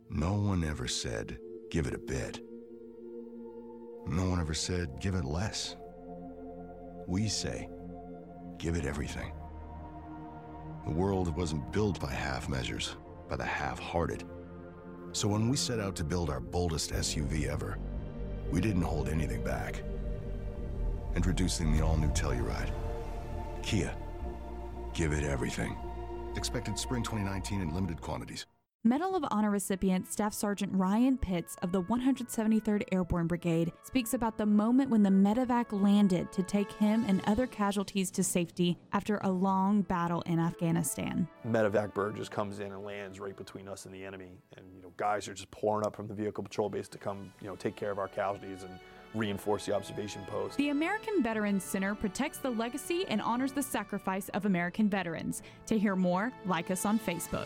S28: No one ever said, give it a bit. No one ever said, give it less. We say, give it everything. The world wasn't built by half measures, by the half hearted. So when we set out to build our boldest SUV ever, we didn't hold anything back. Introducing the all new Telluride. Kia. Give it everything. Expected spring 2019 in limited quantities.
S14: Medal of Honor recipient Staff Sergeant Ryan Pitts of the 173rd Airborne Brigade speaks about the moment when the medevac landed to take him and other casualties to safety after a long battle in Afghanistan.
S29: Medevac bird just comes in and lands right between us and the enemy, and you know guys are just pouring up from the vehicle patrol base to come you know take care of our casualties and reinforce the observation post.
S14: The American Veterans Center protects the legacy and honors the sacrifice of American veterans. To hear more, like us on Facebook.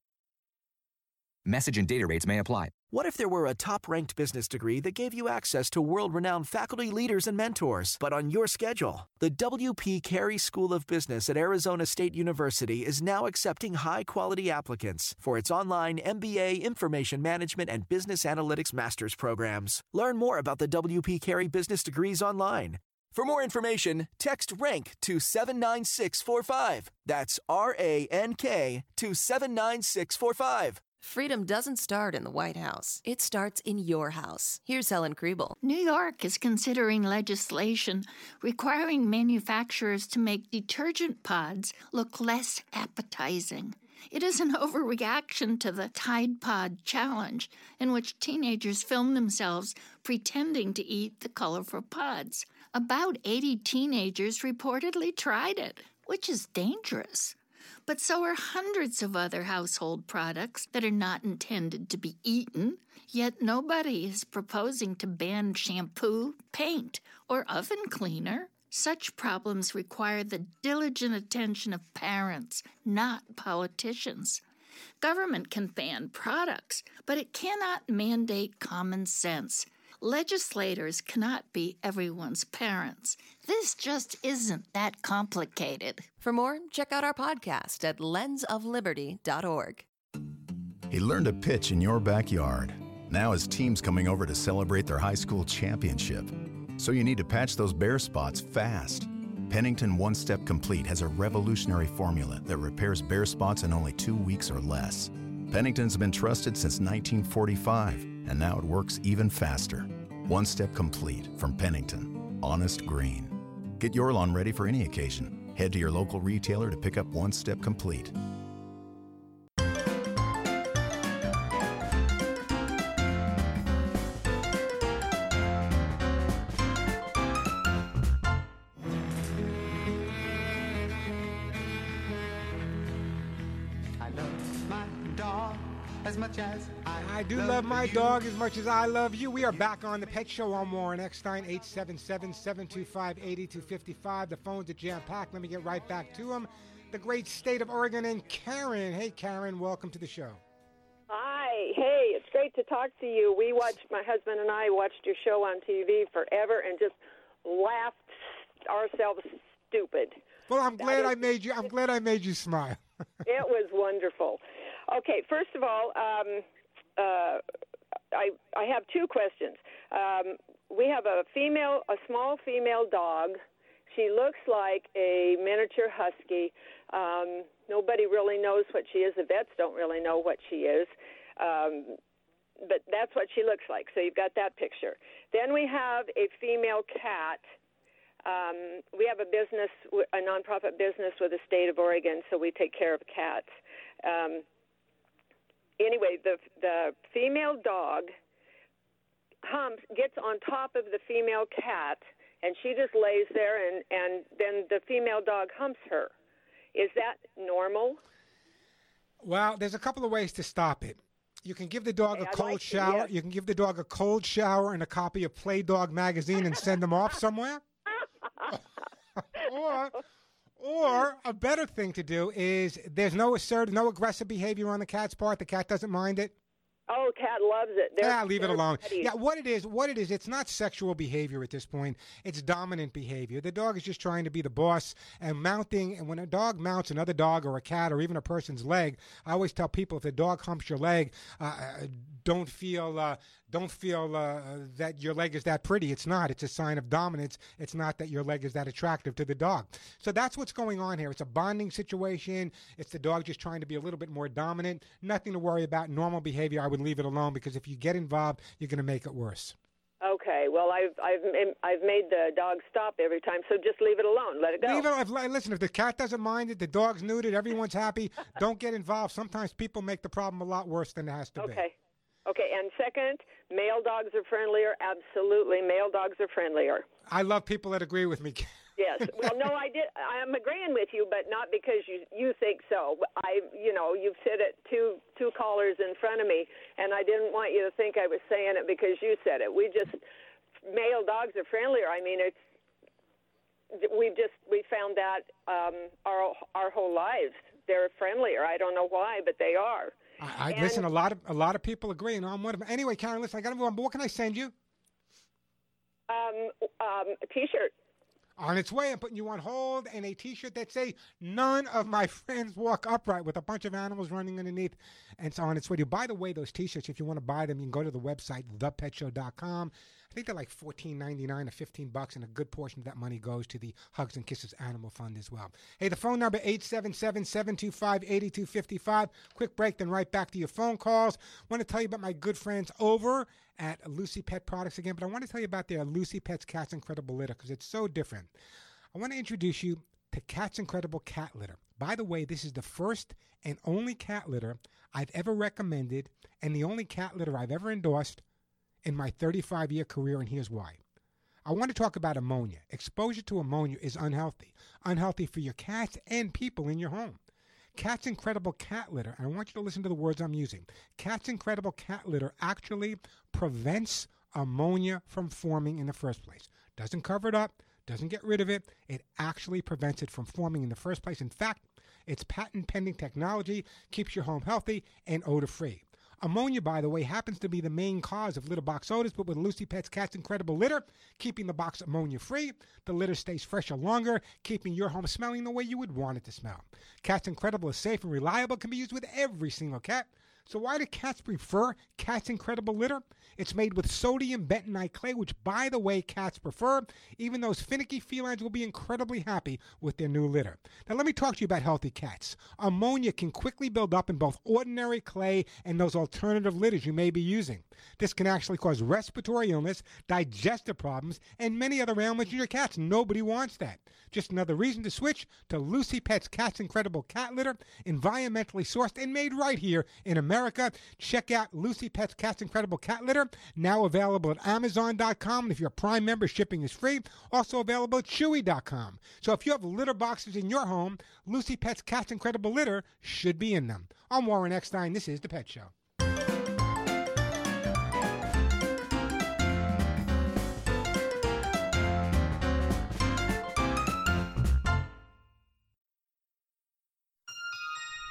S30: Message and data rates may apply. What if there were a top ranked business degree that gave you access to world renowned faculty, leaders, and mentors, but on your schedule? The W.P. Carey School of Business at Arizona State University is now accepting high quality applicants for its online MBA Information Management and Business Analytics Master's programs. Learn more about the W.P. Carey business degrees online. For more information, text RANK to 79645. That's R A N K to 79645.
S16: Freedom doesn't start in the White House. It starts in your house. Here's Helen Krieble.
S31: New York is considering legislation requiring manufacturers to make detergent pods look less appetizing. It is an *laughs* overreaction to the Tide Pod Challenge, in which teenagers film themselves pretending to eat the colorful pods. About 80 teenagers reportedly tried it, which is dangerous. But so are hundreds of other household products that are not intended to be eaten. Yet nobody is proposing to ban shampoo, paint, or oven cleaner. Such problems require the diligent attention of parents, not politicians. Government can ban products, but it cannot mandate common sense. Legislators cannot be everyone's parents. This just isn't that complicated.
S16: For more, check out our podcast at lensofliberty.org.
S21: He learned to pitch in your backyard. Now his team's coming over to celebrate their high school championship. So you need to patch those bare spots fast. Pennington One Step Complete has a revolutionary formula that repairs bare spots in only two weeks or less. Pennington's been trusted since 1945, and now it works even faster. One Step Complete from Pennington. Honest Green. Get your lawn ready for any occasion. Head to your local retailer to pick up One Step Complete.
S1: As much as I, I do love, my dog as much as I love you. We are back on the Pet Show on Warren Eckstein, 877-725-8255. The phones are jam-packed. Let me get right back to them. The great state of Oregon and Karen. Hey, Karen, welcome to the show.
S32: Hi. Hey, it's great to talk to you. We watched, my husband and I watched your show on TV forever and just laughed ourselves stupid.
S1: Well, I'm glad I made you. I'm glad I made you smile. *laughs*
S32: it was wonderful. Okay, first of all, um, uh, I I have two questions. Um, we have a female, a small female dog. She looks like a miniature husky. Um, nobody really knows what she is. The vets don't really know what she is. Um, but that's what she looks like. So you've got that picture. Then we have a female cat. Um, we have a business, a nonprofit business with the state of Oregon, so we take care of cats. Um, anyway, the the female dog humps gets on top of the female cat, and she just lays there, and and then the female dog humps her. Is that normal?
S1: Well, there's a couple of ways to stop it. You can give the dog
S32: Okay,
S1: a
S32: I'd
S1: cold
S32: like to,
S1: shower.
S32: yes.
S1: You can give the dog a cold shower and a copy of Play Dog magazine and send them off somewhere. *laughs* or, or a better thing to do is there's no assertive, no aggressive behavior on the cat's part. The cat doesn't mind it.
S32: Oh, cat loves it. They're,
S1: yeah, leave it alone.
S32: buddies.
S1: Yeah, what it is, what it is, it's not sexual behavior at this point. It's dominant behavior. The dog is just trying to be the boss and mounting. And when a dog mounts another dog or a cat or even a person's leg, I always tell people if the dog humps your leg, uh, uh, don't feel uh, don't feel uh, that your leg is that pretty. It's not. It's a sign of dominance. It's not that your leg is that attractive to the dog. So that's what's going on here. It's a bonding situation. It's the dog just trying to be a little bit more dominant. Nothing to worry about. Normal behavior, I would leave it alone because if you get involved, you're going to make it worse.
S32: Okay. Well, I've I've I've made the dog stop every time, so just leave it alone. Let it go.
S1: Leave it. Listen, if the cat doesn't mind it, the dog's neutered, everyone's happy. *laughs* Don't get involved. Sometimes people make the problem a lot worse than it has to be.
S32: Okay. Okay. And second, male dogs are friendlier. Absolutely, male dogs are friendlier.
S1: I love people that agree with me.
S32: Yes. Well, no, I did. I'm agreeing with you, but not because you you think so. I, you know, you've said it two two callers in front of me, and I didn't want you to think I was saying it because you said it. We just male dogs are friendlier. I mean, it's we've just we found that um, our our whole lives they're friendlier. I don't know why, but they are.
S1: I, I listen. A lot of a lot of people agree, and I'm one of them. Anyway, Karen, listen. I got to move on. But what can I send you?
S32: Um, um, a T-shirt.
S1: On its way, I'm putting you on hold, and a T-shirt that say "None of my *laughs* friends walk upright" with a bunch of animals running underneath, and it's on its way to you. By the way, those T-shirts, if you want to buy them, you can go to the website thepetshow.com. I think they're like fourteen ninety nine or fifteen bucks, and a good portion of that money goes to the Hugs and Kisses Animal Fund as well. Hey, the phone number 877-725-8255. Quick break, then right back to your phone calls. want to tell you about my good friends over at Lucy Pet Products again, but I want to tell you about their Lucy Pets Cats Incredible Litter because it's so different. I want to introduce you to Cat's Incredible Cat Litter. By the way, this is the first and only cat litter I've ever recommended and the only cat litter I've ever endorsed in my 35 year career, and here's why. I want to talk about ammonia. Exposure to ammonia is unhealthy, unhealthy for your cats and people in your home. Cat's Incredible Cat Litter, and I want you to listen to the words I'm using. Cat's Incredible Cat Litter actually prevents ammonia from forming in the first place. Doesn't cover it up, doesn't get rid of it. It actually prevents it from forming in the first place. In fact, its patent pending technology keeps your home healthy and odor free. Ammonia, by the way, happens to be the main cause of litter box odors, but with Lucy Pet's Cat's Incredible Litter, keeping the box ammonia free, the litter stays fresher longer, keeping your home smelling the way you would want it to smell. Cat's Incredible is safe and reliable, can be used with every single cat. So why do cats prefer Cat's Incredible Litter? It's made with sodium bentonite clay, which, by the way, cats prefer. Even those finicky felines will be incredibly happy with their new litter. Now, let me talk to you about healthy cats. Ammonia can quickly build up in both ordinary clay and those alternative litters you may be using. This can actually cause respiratory illness, digestive problems, and many other ailments in your cats. Nobody wants that. Just another reason to switch to Lucy Pet's Cat's Incredible Cat Litter, environmentally sourced and made right here in America. Check out Lucy Pet's Cat's Incredible Cat Litter, now available at Amazon.com. And if you're a Prime member, shipping is free. Also available at Chewy.com. So if you have litter boxes in your home, Lucy Pet's Cat's Incredible Litter should be in them. I'm Warren Eckstein. This is The Pet Show.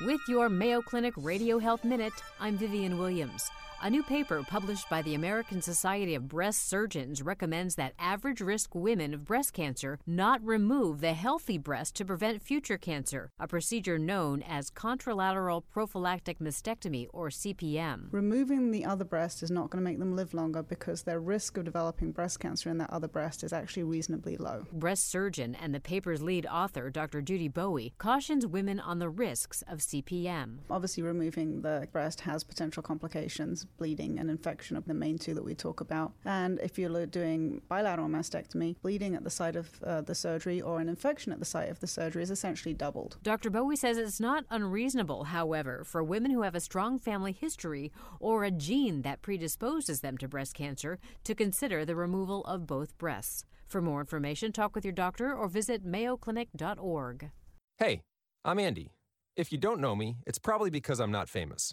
S33: With your Mayo Clinic Radio Health Minute, I'm Vivian Williams. A new paper published by the American Society of Breast Surgeons recommends that average risk women of breast cancer not remove the healthy breast to prevent future cancer, a procedure known as contralateral prophylactic mastectomy or CPM.
S34: Removing the other breast is not going to make them live longer because their risk of developing breast cancer in that other breast is actually reasonably low.
S33: Breast surgeon and the paper's lead author, Dr. Judy Boughey, cautions women on the risks of CPM.
S34: Obviously, removing the breast has potential complications bleeding and infection of the main two that we talk about. And if you're doing bilateral mastectomy, bleeding at the site of uh, the surgery or an infection at the site of the surgery is essentially doubled.
S33: Dr. Boughey says it's not unreasonable, however, for women who have a strong family history or a gene that predisposes them to breast cancer to consider the removal of both breasts. For more information, talk with your doctor or visit mayoclinic.org.
S35: Hey, I'm Andy. If you don't know me, it's probably because I'm not famous.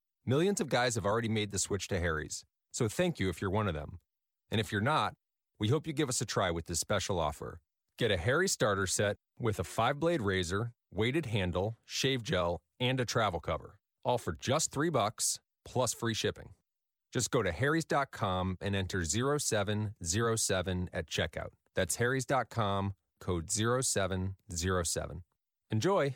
S35: Millions of guys have already made the switch to Harry's, so thank you if you're one of them. And if you're not, we hope you give us a try with this special offer. Get a Harry starter set with a five blade razor, weighted handle, shave gel, and a travel cover, all for just three bucks plus free shipping. Just go to harrys.com and enter 0707 at checkout. That's harrys.com, code 0707. Enjoy!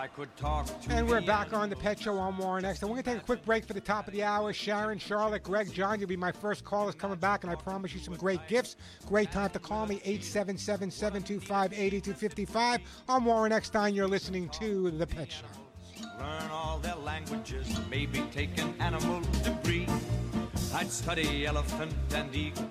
S1: I could talk and we're back on the Pet Show on Warren X. And we're going to take a quick break for the top of the hour. Sharon, Charlotte, Greg, John, you'll be my first callers coming back, and I promise you some great gifts. Great time to call me, 877 725 8255. I'm Warren Eckstein. You're listening to The Pet Show.
S25: Learn all their languages, maybe take an animal. I'd study elephant and eagle.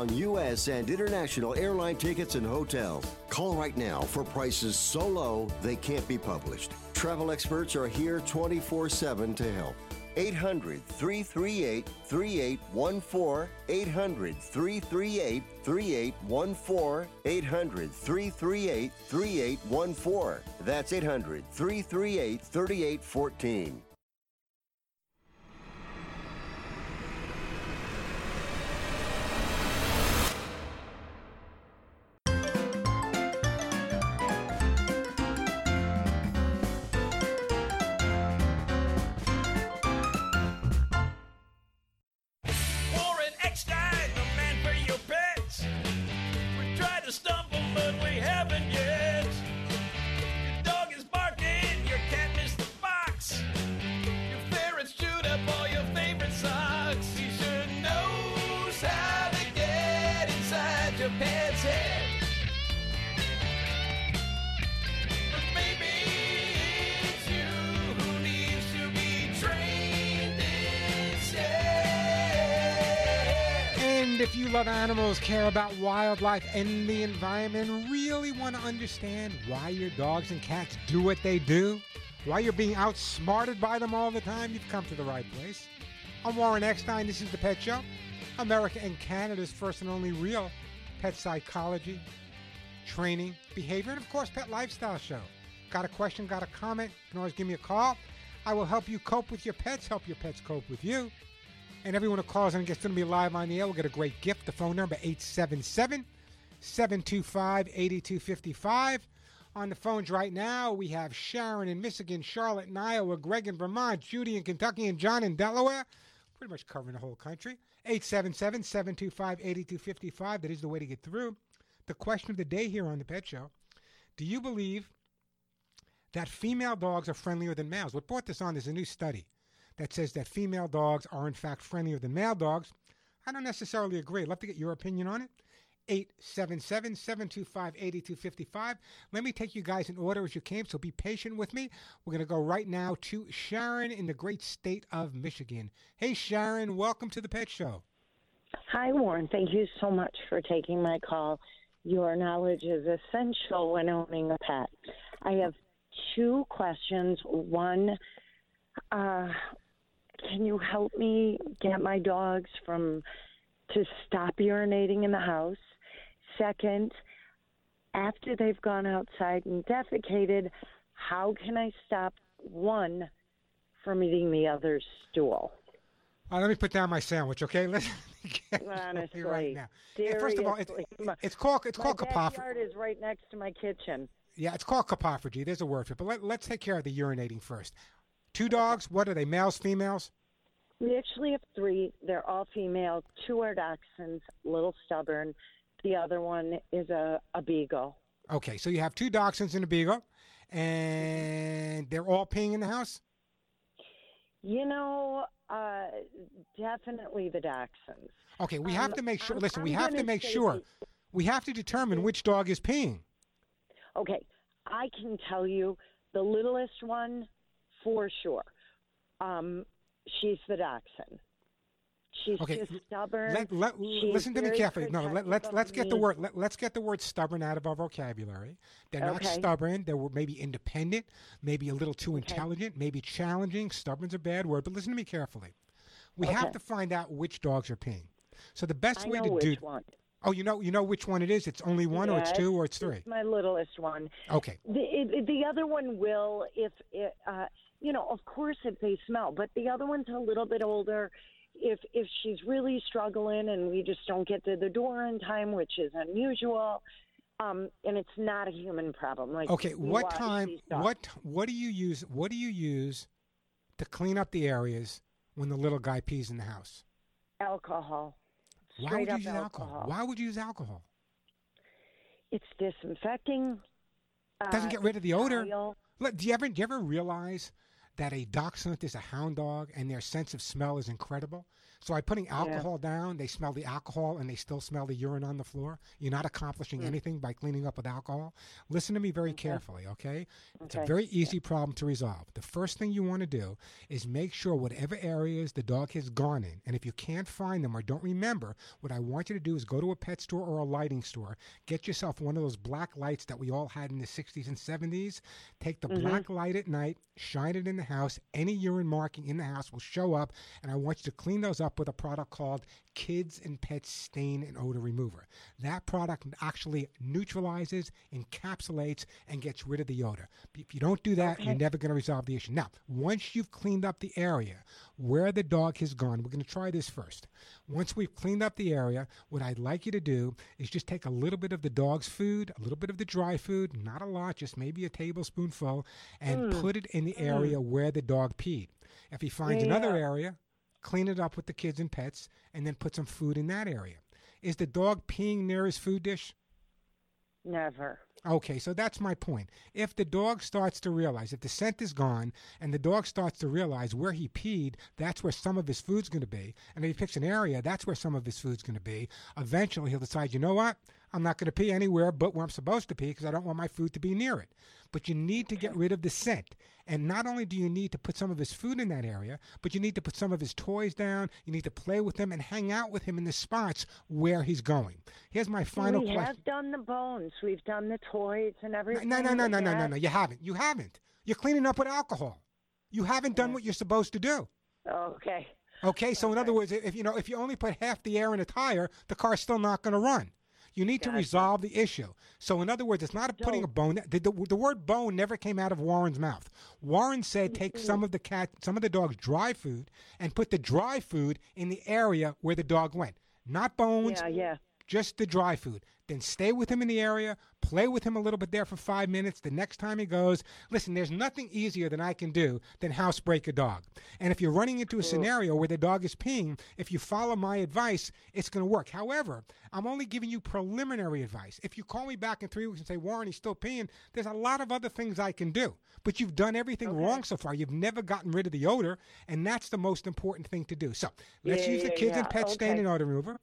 S36: U.S. and international airline tickets and hotels. Call right now for prices so low they can't be published. Travel experts are here 24 7 to help. 800 338 3814. 800 338 3814. 800 338 3814. That's 800 338 3814.
S1: If you love animals, care about wildlife and the environment, really want to understand why your dogs and cats do what they do, why you're being outsmarted by them all the time, you've come to the right place. I'm Warren Eckstein. This is The Pet Show, America and Canada's first and only real pet psychology, training, behavior, and of course, pet lifestyle show. Got a question, got a comment? You can always give me a call. I will help you cope with your pets, help your pets cope with you. And everyone who calls in and gets to be live on the air will get a great gift. The phone number 877 725 8255. On the phones right now, we have Sharon in Michigan, Charlotte in Iowa, Greg in Vermont, Judy in Kentucky, and John in Delaware. Pretty much covering the whole country. 877 725 8255. That is the way to get through. The question of the day here on The Pet Show Do you believe that female dogs are friendlier than males? What brought this on is a new study that says that female dogs are in fact friendlier than male dogs. I don't necessarily agree. I'd love to get your opinion on it. 877 725 8255. Let me take you guys in order as you came, so be patient with me. We're going to go right now to Sharon in the great state of Michigan. Hey, Sharon, welcome to the Pet Show.
S37: Hi, Warren. Thank you so much for taking my call. Your knowledge is essential when owning a pet. I have two questions. One, uh, can you help me get my dogs from to stop urinating in the house? Second, after they've gone outside and defecated, how can I stop one from eating the other's stool?
S1: Uh, let me put down my sandwich, okay? *laughs* Let's get
S37: Honestly,
S1: right now. Yeah, first of all, it's, it's called it's
S37: my
S1: called
S37: coprophagy. is right next to my kitchen.
S1: Yeah, it's called coprophagy. There's a word for it. But let, let's take care of the urinating first. Two dogs. What are they? Males, females?
S37: We actually have three. They're all female. Two are dachshunds, little stubborn. The other one is a, a beagle.
S1: Okay, so you have two dachshunds and a beagle, and they're all peeing in the house.
S37: You know, uh, definitely the dachshunds.
S1: Okay, we have
S37: Um,
S1: to make sure.
S37: I'm-
S1: listen, we
S37: I'm
S1: have to make sure.
S37: the-
S1: We have to determine which dog is peeing.
S37: Okay, I can tell you the littlest one for sure. Um, she's the dachshund. She's
S1: Okay,
S37: just stubborn.
S1: Let, let, listen to me carefully. No, let,
S37: protective
S1: let's let's get the word let, let's get the word stubborn out of our vocabulary. They're not stubborn. They were maybe independent, maybe a little too intelligent, maybe challenging. Stubborn's a bad word, but listen to me carefully. We have to find out which dogs are peeing. So the best
S37: I
S1: way
S37: know
S1: to
S37: which
S1: do.
S37: one.
S1: Oh, you know you know which one it is. It's only one, or it's two, or it's three.
S37: It's my littlest one.
S1: Okay.
S37: The it, the other one will if it, uh, you know, of course, if they smell. But the other one's a little bit older. If if she's really struggling and we just don't get to the door in time, which is unusual, um, and it's not a human problem. Like
S1: Okay, what time? What what do you use? What do you use to clean up the areas when the little guy pees in the house?
S37: alcohol?
S1: Why would you use alcohol? Why would you use alcohol?
S37: It's disinfecting.
S1: Doesn't
S37: uh,
S1: get rid of the odor. Look, do you ever do you ever realize that a dachshund is a hound dog and their sense of smell is incredible? So by putting alcohol down, they smell the alcohol and they still smell the urine on the floor. You're not accomplishing
S37: Hmm.
S1: anything by cleaning up with alcohol. Listen to me very carefully, okay? It's a very easy problem to resolve. The first thing you want to do is make sure whatever areas the dog has gone in, and if you can't find them or don't remember, what I want you to do is go to a pet store or a lighting store, get yourself one of those black lights that we all had in the 60s and 70s. Take the
S37: Mhm.
S1: black light at night, shine it in the house. Any urine marking in the house will show up, and I want you to clean those up with a product called Kids and Pets Stain and Odor Remover. That product actually neutralizes, encapsulates, and gets rid of the odor. If you don't do that, you're never going to resolve the issue. Now, once you've cleaned up the area where the dog has gone, we're going to try this first. Once we've cleaned up the area, what I'd like you to do is just take a little bit of the dog's food, a little bit of the dry food, not a lot, just maybe a tablespoonful, and
S37: Mm.
S1: put it in the
S37: Mm.
S1: Where the dog peed. If he finds another
S37: Yeah.
S1: area, clean it up with the kids and pets, and then put some food in that area. Is the dog peeing near his food dish?
S37: Never.
S1: Okay, so that's my point. If the dog starts to realize, if the scent is gone and the dog starts to realize where he peed, that's where some of his food's going to be. And if he picks an area, that's where some of his food's going to be. Eventually, he'll decide, you know what? I'm not going to pee anywhere but where I'm supposed to pee because I don't want my food to be near it. But you need to get rid of the scent. And not only do you need to put some of his food in that area, but you need to put some of his toys down. You need to play with him and hang out with him in the spots where he's going. Here's my final
S37: we
S1: question.
S37: We have done the bones. We've done the toys and everything.
S1: No, no, no, no, no, no, no. You haven't. You haven't. You're cleaning up with alcohol. You haven't done what you're supposed to do.
S37: Okay.
S1: Okay, so in other words, if you know if you only put half the air in a tire, the car's still not going to run. You need to resolve the issue. So in other words, it's not a putting a bone. The, the, the word bone never came out of Warren's mouth. Warren said take some of the cat, some of the dog's dry food, and put the dry food in the area where the dog went. Not bones.
S37: Yeah, yeah.
S1: Just the dry food. Then stay with him in the area, play with him a little bit there for five minutes. The next time he goes, listen, there's nothing easier than I can do than housebreak a dog. And if you're running into a scenario where the dog is peeing, if you follow my advice, it's going to work. However, I'm only giving you preliminary advice. If you call me back in three weeks and say, Warren, he's still peeing, there's a lot of other things I can do. But you've done everything wrong so far. You've never gotten rid of the odor, and that's the most important thing to do. So let's
S37: Yeah,
S1: use the
S37: yeah,
S1: kids and
S37: yeah.
S1: pet stain and odor remover,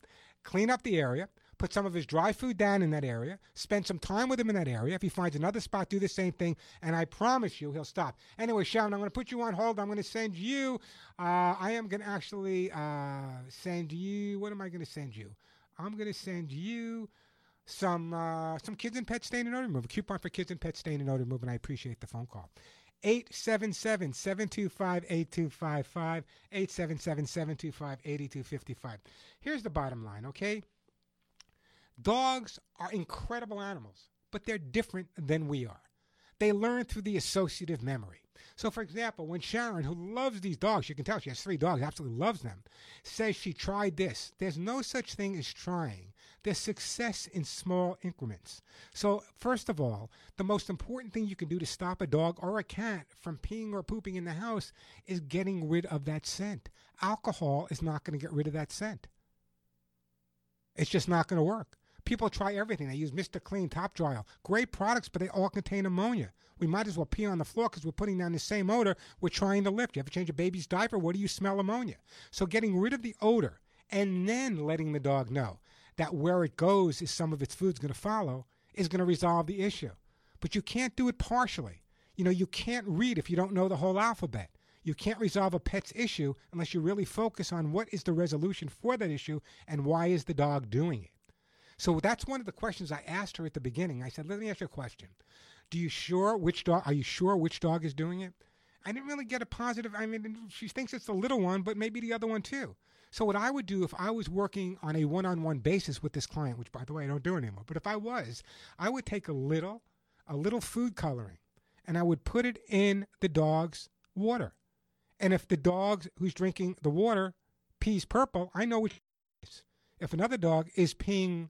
S1: clean up the area, put some of his dry food down in that area, spend some time with him in that area. If he finds another spot, do the same thing, and I promise you he'll stop. Anyway, Sharon, I'm going to put you on hold. I'm going to send you, uh, I am going to actually uh, send you, what am I going to send you? I'm going to send you some uh, some kids and pet stain and odor removal. Coupon for kids and pet stain and odor removal, and I appreciate the phone call. 877 725 8255. 877 725 8255. Here's the bottom line, okay? Dogs are incredible animals, but they're different than we are. They learn through the associative memory. So, for example, when Sharon, who loves these dogs, you can tell she has three dogs, absolutely loves them, says she tried this, there's no such thing as trying. There's success in small increments. So, first of all, the most important thing you can do to stop a dog or a cat from peeing or pooping in the house is getting rid of that scent. Alcohol is not going to get rid of that scent. It's just not going to work. People try everything. They use Mr. Clean, Top Dry, great products, but they all contain ammonia. We might as well pee on the floor because we're putting down the same odor we're trying to lift. You ever change a baby's diaper? What do you smell ammonia? So getting rid of the odor and then letting the dog know that where it goes is some of its food's going to follow is going to resolve the issue. But you can't do it partially. You know, you can't read if you don't know the whole alphabet. You can't resolve a pet's issue unless you really focus on what is the resolution for that issue and why is the dog doing it. So that's one of the questions I asked her at the beginning. I said, "Let me ask you a question. Do you sure which dog? Are you sure which dog is doing it?" I didn't really get a positive. I mean, she thinks it's the little one, but maybe the other one too. So what I would do if I was working on a one-on-one basis with this client, which by the way I don't do anymore, but if I was, I would take a little, a little food coloring, and I would put it in the dog's water. And if the dog who's drinking the water pees purple, I know which is. If another dog is peeing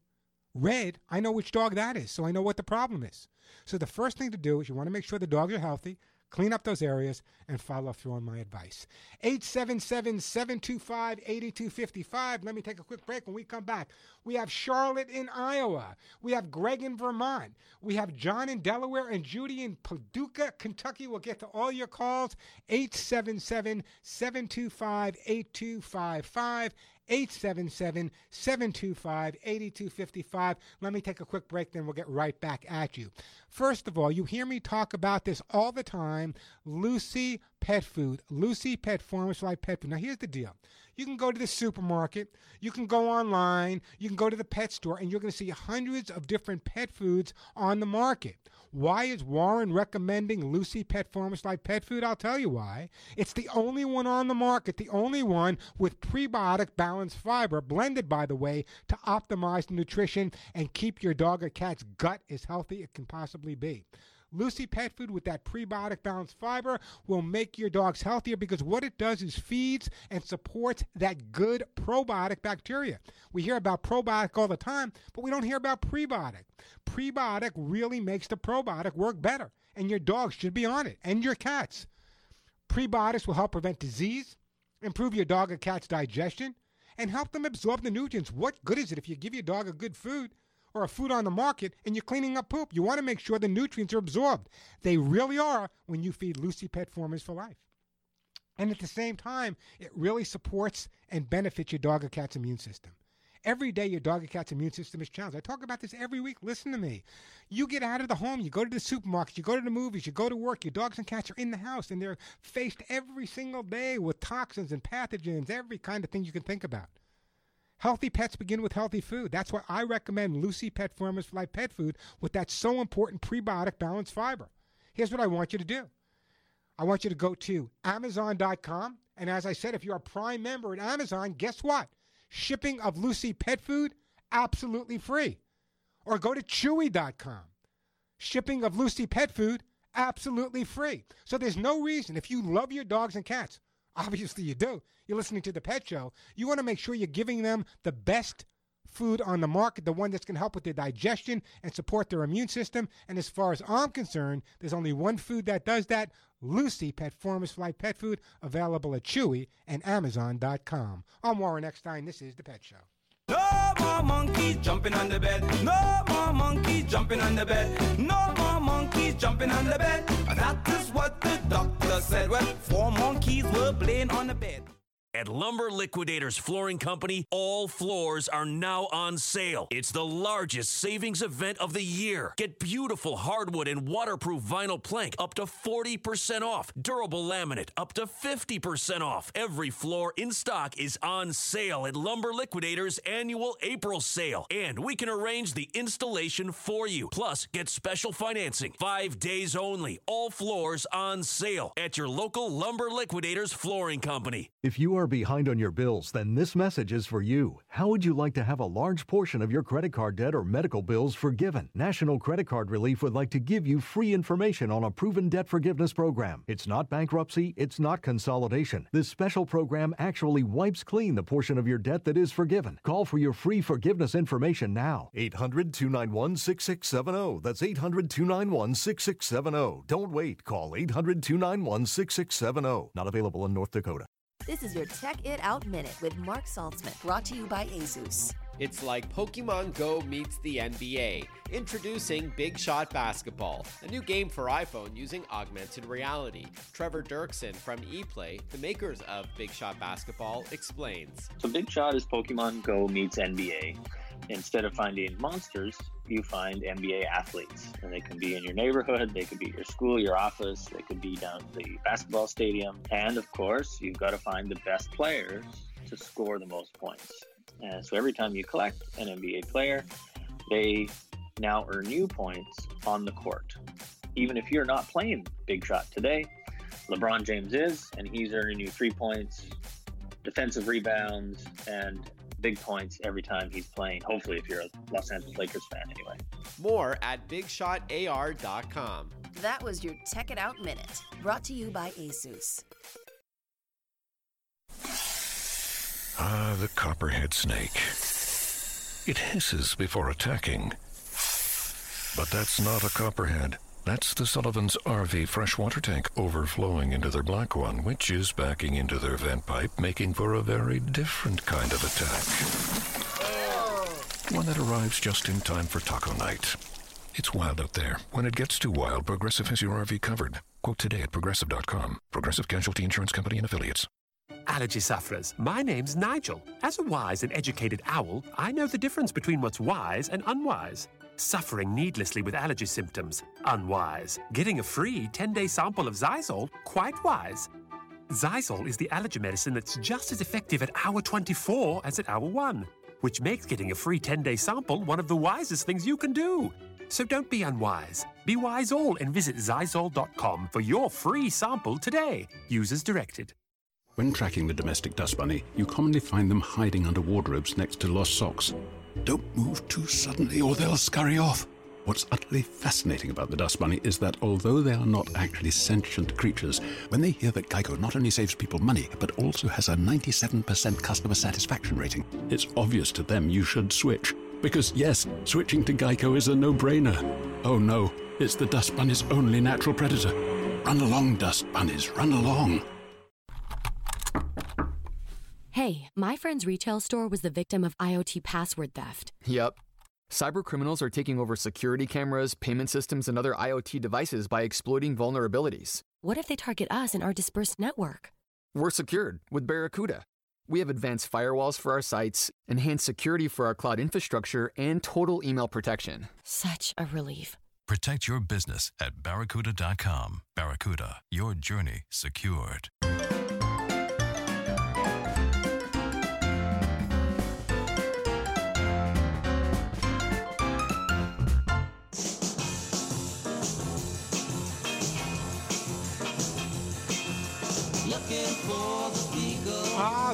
S1: red, I know which dog that is, so I know what the problem is. So the first thing to do is you want to make sure the dogs are healthy, clean up those areas, and follow through on my advice. 877 725 8255. Let me take a quick break. When we come back, we have Charlotte in Iowa. We have Greg in Vermont. We have John in Delaware and Judy in Paducah, Kentucky. We'll get to all your calls. 877 725 8255. 877 725 8255. Let me take a quick break, then we'll get right back at you. First of all, you hear me talk about this all the time Lucy Pet Food, Lucy Pet Farmers Life Pet Food. Now, here's the deal you can go to the supermarket, you can go online, you can go to the pet store, and you're going to see hundreds of different pet foods on the market. Why is Warren recommending Lucy Pet Farmers Life Pet Food? I'll tell you why. It's the only one on the market, the only one with prebiotic balanced fiber, blended, by the way, to optimize nutrition and keep your dog or cat's gut as healthy it can possibly be. Lucy Pet Food with that prebiotic balanced fiber will make your dogs healthier because what it does is feeds and supports that good probiotic bacteria. We hear about probiotic all the time, but we don't hear about prebiotic. Prebiotic really makes the probiotic work better, and your dogs should be on it, and your cats. Prebiotics will help prevent disease, improve your dog or cat's digestion, and help them absorb the nutrients. What good is it if you give your dog a good food or a food on the market and you're cleaning up poop? You want to make sure the nutrients are absorbed. They really are when you feed Lucy Pet Formulas for Life. And at the same time, it really supports and benefits your dog or cat's immune system. Every day, your dog or cat's immune system is challenged. I talk about this every week. Listen to me. You get out of the home, you go to the supermarket, you go to the movies, you go to work. Your dogs and cats are in the house, and they're faced every single day with toxins and pathogens, every kind of thing you can think about. Healthy pets begin with healthy food. That's why I recommend Lucy Pet for Life pet food with that so important prebiotic balanced fiber. Here's what I want you to do. I want you to go to Amazon.com. And as I said, if you're a Prime member at Amazon, guess what? Shipping of Lucy pet food, absolutely free. Or go to Chewy.com. Shipping of Lucy pet food, absolutely free. So there's no reason, if you love your dogs and cats, obviously you do, you're listening to the pet show, you want to make sure you're giving them the best food on the market, the one that's going to help with their digestion and support their immune system. And as far as I'm concerned, there's only one food that does that Lucy Pet for Life Pet Food, available at Chewy and Amazon.com. I'm Warren Eckstein. This is The Pet Show.
S38: No more monkeys jumping on the bed. No more monkeys jumping on the bed. No more monkeys jumping on the bed. That is what the doctor said. Well, four monkeys were playing on the bed.
S39: At Lumber Liquidators Flooring Company, all floors are now on sale. It's the largest savings event of the year. Get beautiful hardwood and waterproof vinyl plank up to 40% off. Durable laminate up to 50% off. Every floor in stock is on sale at Lumber Liquidators annual April sale. And we can arrange the installation for you. Plus, get special financing. Five days only. All floors on sale at your local Lumber Liquidators Flooring Company.
S12: If you are behind on your bills, then this message is for you. How would you like to have a large portion of your credit card debt or medical bills forgiven? National Credit Card Relief would like to give you free information on a proven debt forgiveness program. It's not bankruptcy, it's not consolidation. This special program actually wipes clean the portion of your debt that is forgiven. Call for your free forgiveness information now.
S40: 800 291 6670. That's 800 291 6670. Don't wait. Call 800 291 6670. Not available in North Dakota.
S16: This is your Tech It Out Minute with Mark Saltzman, brought to you by Asus.
S41: It's like Pokemon Go meets the NBA. Introducing Big Shot Basketball, a new game for iPhone using augmented reality. Trevor Doerksen from ePlay, the makers of Big Shot Basketball, explains.
S42: So, Big Shot is Pokemon Go meets NBA. Instead of finding monsters, you find NBA athletes. And they can be in your neighborhood, they could be your school, your office, they could be down at the basketball stadium. And of course, you've got to find the best players to score the most points. And so every time you collect an NBA player, they now earn new points on the court. Even if you're not playing Big Shot today, LeBron James is, and he's earning you three points, defensive rebounds, and big points every time he's playing. Hopefully, if you're a Los Angeles Lakers fan, anyway.
S41: More at BigShotAR.com.
S16: That was your Tech It Out Minute, brought to you by Asus.
S43: Ah, the copperhead snake. It hisses before attacking. But that's not a copperhead. That's the Sullivan's RV freshwater tank overflowing into their black one, which is backing into their vent pipe, making for a very different kind of attack. One that arrives just in time for taco night. It's wild out there. When it gets too wild, Progressive has your RV covered. Quote today at progressive.com. Progressive Casualty Insurance Company and Affiliates.
S44: Allergy sufferers, my name's Nigel. As a wise and educated owl, I know the difference between what's wise and unwise. Suffering needlessly with allergy symptoms, unwise. Getting a free 10 day sample of Xyzal, quite wise. Xyzal is the allergy medicine that's just as effective at hour 24 as at hour 1, which makes getting a free 10 day sample one of the wisest things you can do. So don't be unwise. Be wise all and visit Xyzal.com for your free sample today. Use as directed.
S15: When tracking the domestic dust bunny, you commonly find them hiding under wardrobes next to lost socks. Don't move too suddenly or they'll scurry off. What's utterly fascinating about the dust bunny is that although they are not actually sentient creatures, when they hear that Geico not only saves people money, but also has a 97% customer satisfaction rating, it's obvious to them you should switch. Because yes, switching to Geico is a no-brainer. Oh no, it's the dust bunny's only natural predator. Run along, dust bunnies, run along.
S45: Hey, my friend's retail store was the victim of IoT password theft.
S46: Yep. Cyber criminals are taking over security cameras, payment systems, and other IoT devices by exploiting vulnerabilities.
S45: What if they target us and our dispersed network?
S46: We're secured with Barracuda. We have advanced firewalls for our sites, enhanced security for our cloud infrastructure, and total email protection.
S47: Such a relief.
S48: Protect your business at barracuda.com. Barracuda, your journey secured.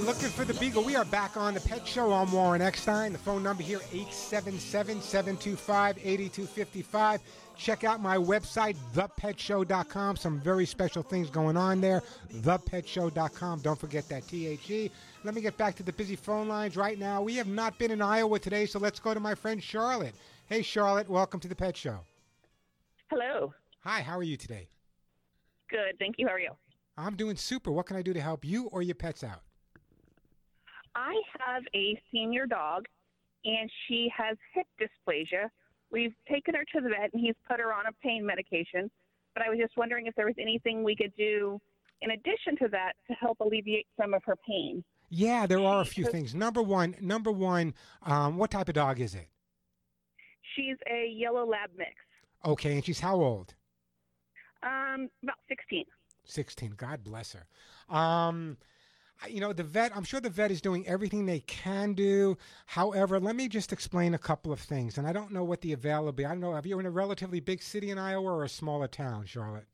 S1: Looking for the Beagle. We are back on the Pet Show. I'm Warren Eckstein. The phone number here 877-725-8255. Check out my website, thepetshow.com. Some very special things going on there. Thepetshow.com. Don't forget that T-H-E. Let me get back to the busy phone lines right now. We have not been in Iowa today, so let's go to my friend Charlotte. Hey, Charlotte. Welcome to the Pet Show.
S49: Hello.
S1: Hi. How are you today?
S49: Good. Thank you. How are you?
S1: I'm doing super. What can I do to help you or your pets out?
S49: I have a senior dog, and she has hip dysplasia. We've taken her to the vet, and he's put her on a pain medication. But I was just wondering if there was anything we could do in addition to that to help alleviate some of her pain.
S1: Yeah, there are a few things. Number one, number one, um, what type of dog is it?
S49: She's a yellow lab mix.
S1: Okay, and she's how old?
S49: Um, about 16.
S1: 16. God bless her. Um, you know, the vet, I'm sure the vet is doing everything they can do. However, let me just explain a couple of things. And I don't know what the availability, I don't know, have you in a relatively big city in Iowa or a smaller town, Charlotte?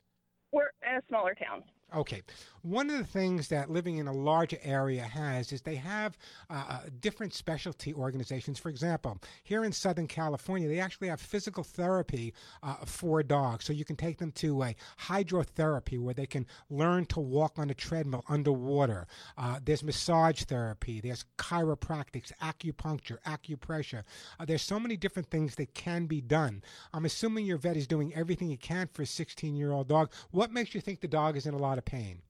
S49: We're in a smaller town.
S1: Okay. One of the things that living in a larger area has is they have uh, uh, different specialty organizations. For example, here in Southern California, they actually have physical therapy uh, for dogs. So you can take them to a hydrotherapy where they can learn to walk on a treadmill underwater. Uh, there's massage therapy. There's chiropractics, acupuncture, acupressure. Uh, there's so many different things that can be done. I'm assuming your vet is doing everything he can for a 16 year old dog. What makes you think the dog is in a lot of pain?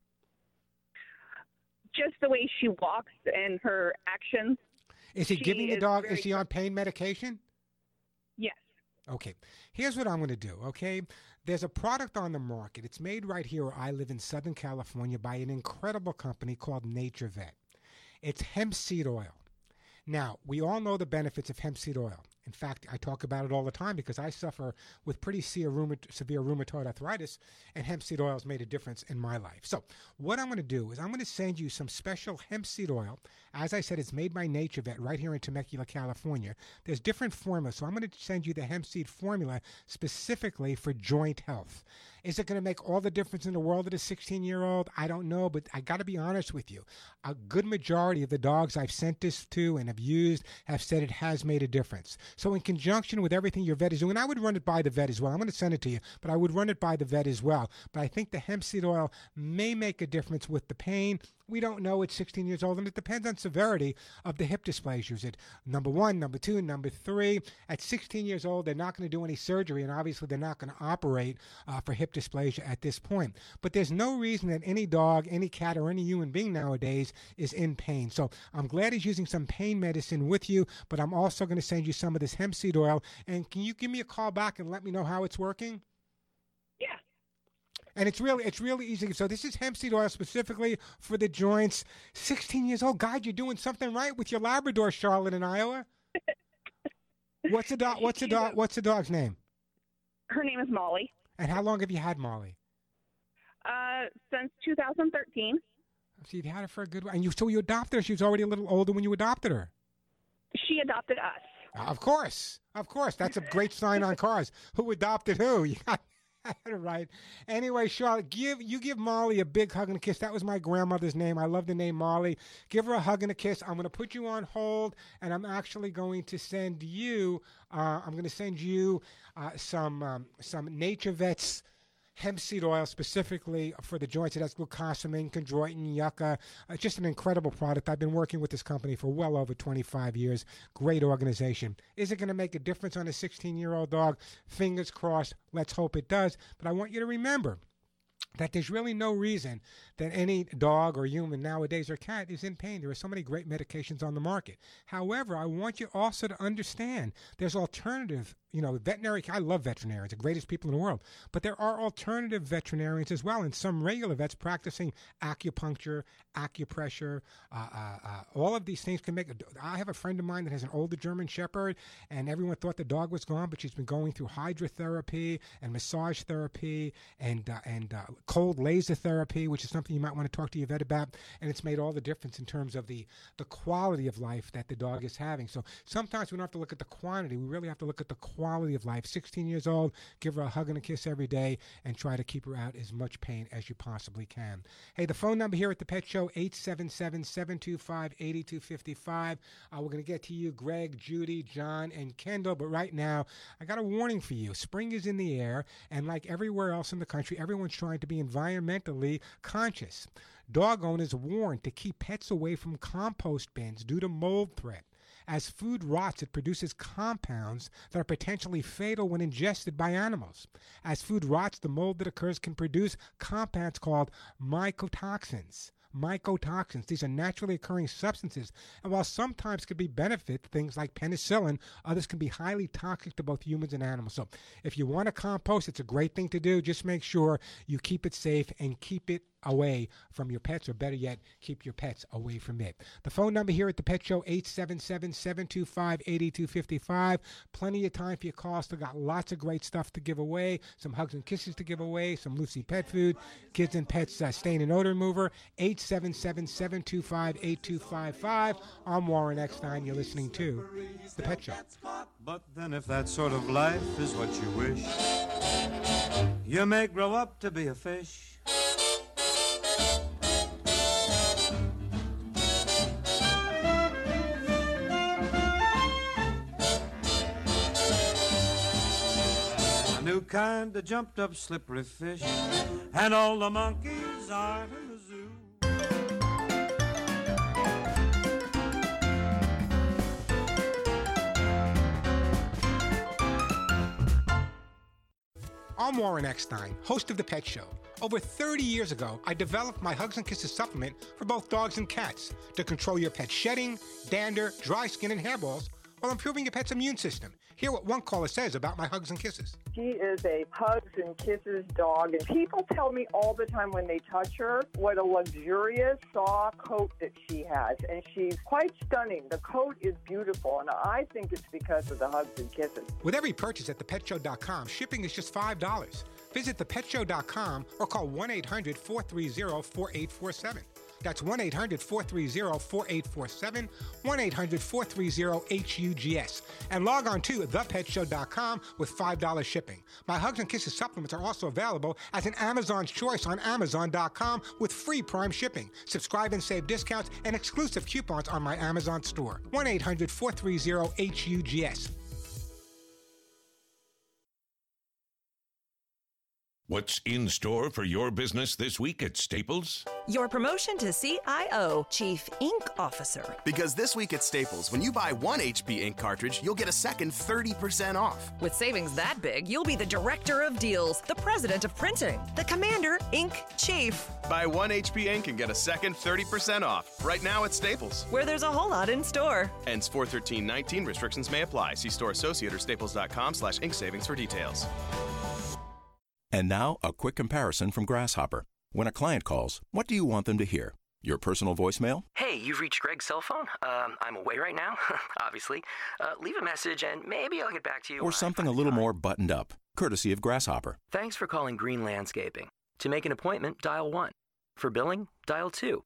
S49: Just the way she walks and her actions.
S1: Is he
S49: She
S1: giving the
S49: is
S1: dog?
S49: very
S1: Is he on pain medication?
S49: Yes.
S1: Okay. Here's what I'm going to do, okay? There's a product on the market. It's made right here where I live in Southern California by an incredible company called NaturVet. It's hemp seed oil. Now, we all know the benefits of hemp seed oil. In fact, I talk about it all the time because I suffer with pretty severe, severe rheumatoid arthritis, and hemp seed oil has made a difference in my life. So, what I'm going to do is I'm going to send you some special hemp seed oil. As I said, it's made by NaturVet right here in Temecula, California. There's different formulas, so I'm going to send you the hemp seed formula specifically for joint health. Is it going to make all the difference in the world at a 16 year old? I don't know, but I got to be honest with you. A good majority of the dogs I've sent this to and have used have said it has made a difference. So, in conjunction with everything your vet is doing, I would run it by the vet as well. I'm going to send it to you, but I would run it by the vet as well. But I think the hemp seed oil may make a difference with the pain. We don't know at 16 years old, and it depends on severity of the hip dysplasia. Is it number one, number two, number three? At 16 years old, they're not going to do any surgery, and obviously they're not going to operate uh, for hip dysplasia at this point. But there's no reason that any dog, any cat, or any human being nowadays is in pain. So I'm glad he's using some pain medicine with you, but I'm also going to send you some of this hemp seed oil. And can you give me a call back and let me know how it's working? And it's really it's really easy. So this is hemp seed oil specifically for the joints. 16 years old. God, you're doing something right with your Labrador, Charlotte in Iowa. what's the dog? What's the *laughs* dog? What's the dog's name?
S49: Her name is Molly.
S1: And how long have you had Molly?
S49: Uh, since 2013.
S1: So you've had her for a good while. And you so you adopted her. She was already a little older when you adopted her.
S49: She adopted us.
S1: Of course, of course. That's a great sign on cars. Who adopted who? *laughs* *laughs* Right. Anyway, Charlotte, give you give Molly a big hug and a kiss. That was my grandmother's name. I love the name Molly. Give her a hug and a kiss. I'm going to put you on hold, and I'm actually going to send you. Uh, I'm going to send you uh, some um, some NaturVet's hemp seed oil specifically for the joints. It has glucosamine, chondroitin, yucca. Uh, just an incredible product. I've been working with this company for well over 25 years. Great organization. Is it going to make a difference on a 16 year old dog? Fingers crossed. Let's hope it does. But I want you to remember that there's really no reason that any dog or human nowadays or cat is in pain. There are so many great medications on the market. However, I want you also to understand there's alternative, you know, veterinary. I love veterinarians, the greatest people in the world, but there are alternative veterinarians as well, and some regular vets practicing acupuncture, acupressure, uh, uh, uh, all of these things can make. I have a friend of mine that has an older German Shepherd, and everyone thought the dog was gone, but she's been going through hydrotherapy and massage therapy and uh, and uh, cold laser therapy, which is something you might want to talk to your vet about, and it's made all the difference in terms of the the quality of life that the dog is having. So sometimes we don't have to look at the quantity; we really have to look at the quality of life. 16 years old, give her a hug and a kiss every day, and try to keep her out as much pain as you possibly can. Hey, the phone number here at the Pet Show 877-725-8255. Uh, we're going to get to you, Greg, Judy, John, and Kendall. But right now, I got a warning for you. Spring is in the air, and like everywhere else in the country, everyone's trying to be environmentally conscious. Dog owners warned to keep pets away from compost bins due to mold threat. As food rots, it produces compounds that are potentially fatal when ingested by animals. As food rots, the mold that occurs can produce compounds called mycotoxins mycotoxins. These are naturally occurring substances, and while sometimes can be benefit, things like penicillin, others can be highly toxic to both humans and animals. So, if you want to compost, it's a great thing to do. Just make sure you keep it safe and keep it away from your pets, or better yet, keep your pets away from it. The phone number here at the Pet Show, 877-725-8255. Plenty of time for your calls. Still got lots of great stuff to give away. Some hugs and kisses to give away. Some Lucy pet food. Kids and pets uh, stain and odor remover. 877-725-8255. I'm Warren Eckstein. You're listening to The Pet Show.
S50: But then if that sort of life is what you wish, you may grow up to be a fish. A kind of jumped up slippery fish, and all the monkeys are in the zoo.
S1: I'm Warren Eckstein, host of The Pet Show. Over 30 years ago, I developed my Hugs and Kisses supplement for both dogs and cats to control your pet's shedding, dander, dry skin, and hairballs while improving your pet's immune system. Hear what one caller says about my Hugs and Kisses.
S51: She is a hugs and kisses dog, and people tell me all the time when they touch her what a luxurious, soft coat that she has, and she's quite stunning. The coat is beautiful, and I think it's because of the hugs and kisses.
S1: With every purchase at thepetshow.com, shipping is just $5. Visit thepetshow.com or call 1 800 430 4847. That's 1 800 430 4847, 1 800 430 HUGS. And log on to thepetshow.com with $5 shipping. My Hugs and Kisses supplements are also available as an Amazon's Choice on Amazon.com with free Prime shipping. Subscribe and save discounts and exclusive coupons on my Amazon store. 1 800 430 HUGS.
S19: What's in store for your business this week at Staples?
S22: Your promotion to CIO, Chief Ink Officer.
S41: Because this week at Staples, when you buy one HP ink cartridge, you'll get a second 30% off.
S22: With savings that big, you'll be the Director of Deals, the President of Printing, the Commander Ink Chief.
S41: Buy one HP ink and get a second 30% off. Right now at Staples.
S22: Where there's a whole lot in store.
S41: Ends 41319. Restrictions may apply. See store associate or staples.com slash ink savings for details.
S21: And now, a quick comparison from Grasshopper. When a client calls, what do you want them to hear? Your personal voicemail?
S52: Hey, you've reached Greg's cell phone. Um, I'm away right now, *laughs* obviously. Uh, leave a message and maybe I'll get back to you.
S21: Or something a little more buttoned up, courtesy of Grasshopper.
S52: Thanks for calling Green Landscaping. To make an appointment, dial 1. For billing, dial 2.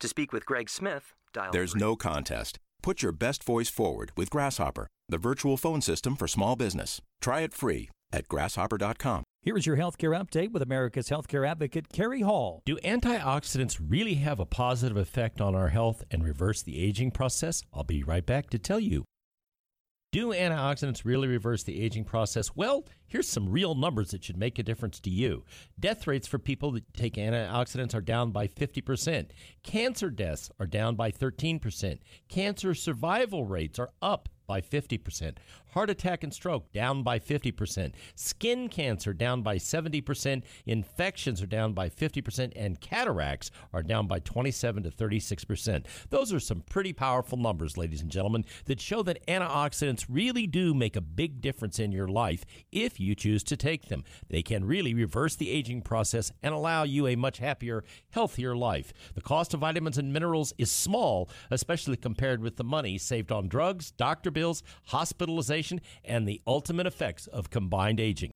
S52: To speak with Greg Smith, dial
S21: There's
S52: three.
S21: no contest. Put your best voice forward with Grasshopper, the virtual phone system for small business. Try it free at grasshopper.com.
S53: Here is your healthcare update with America's healthcare advocate, Kerry Hall.
S54: Do antioxidants really have a positive effect on our health and reverse the aging process? I'll be right back to tell you. Do antioxidants really reverse the aging process? Well, here's some real numbers that should make a difference to you. Death rates for people that take antioxidants are down by 50%. Cancer deaths are down by 13%. Cancer survival rates are up by 50%. Heart attack and stroke down by 50%. Skin cancer down by 70%. Infections are down by 50%. And cataracts are down by 27 to 36%. Those are some pretty powerful numbers, ladies and gentlemen, that show that antioxidants really do make a big difference in your life if you choose to take them. They can really reverse the aging process and allow you a much happier, healthier life. The cost of vitamins and minerals is small, especially compared with the money saved on drugs, doctor bills, hospitalization, and the ultimate effects of combined aging.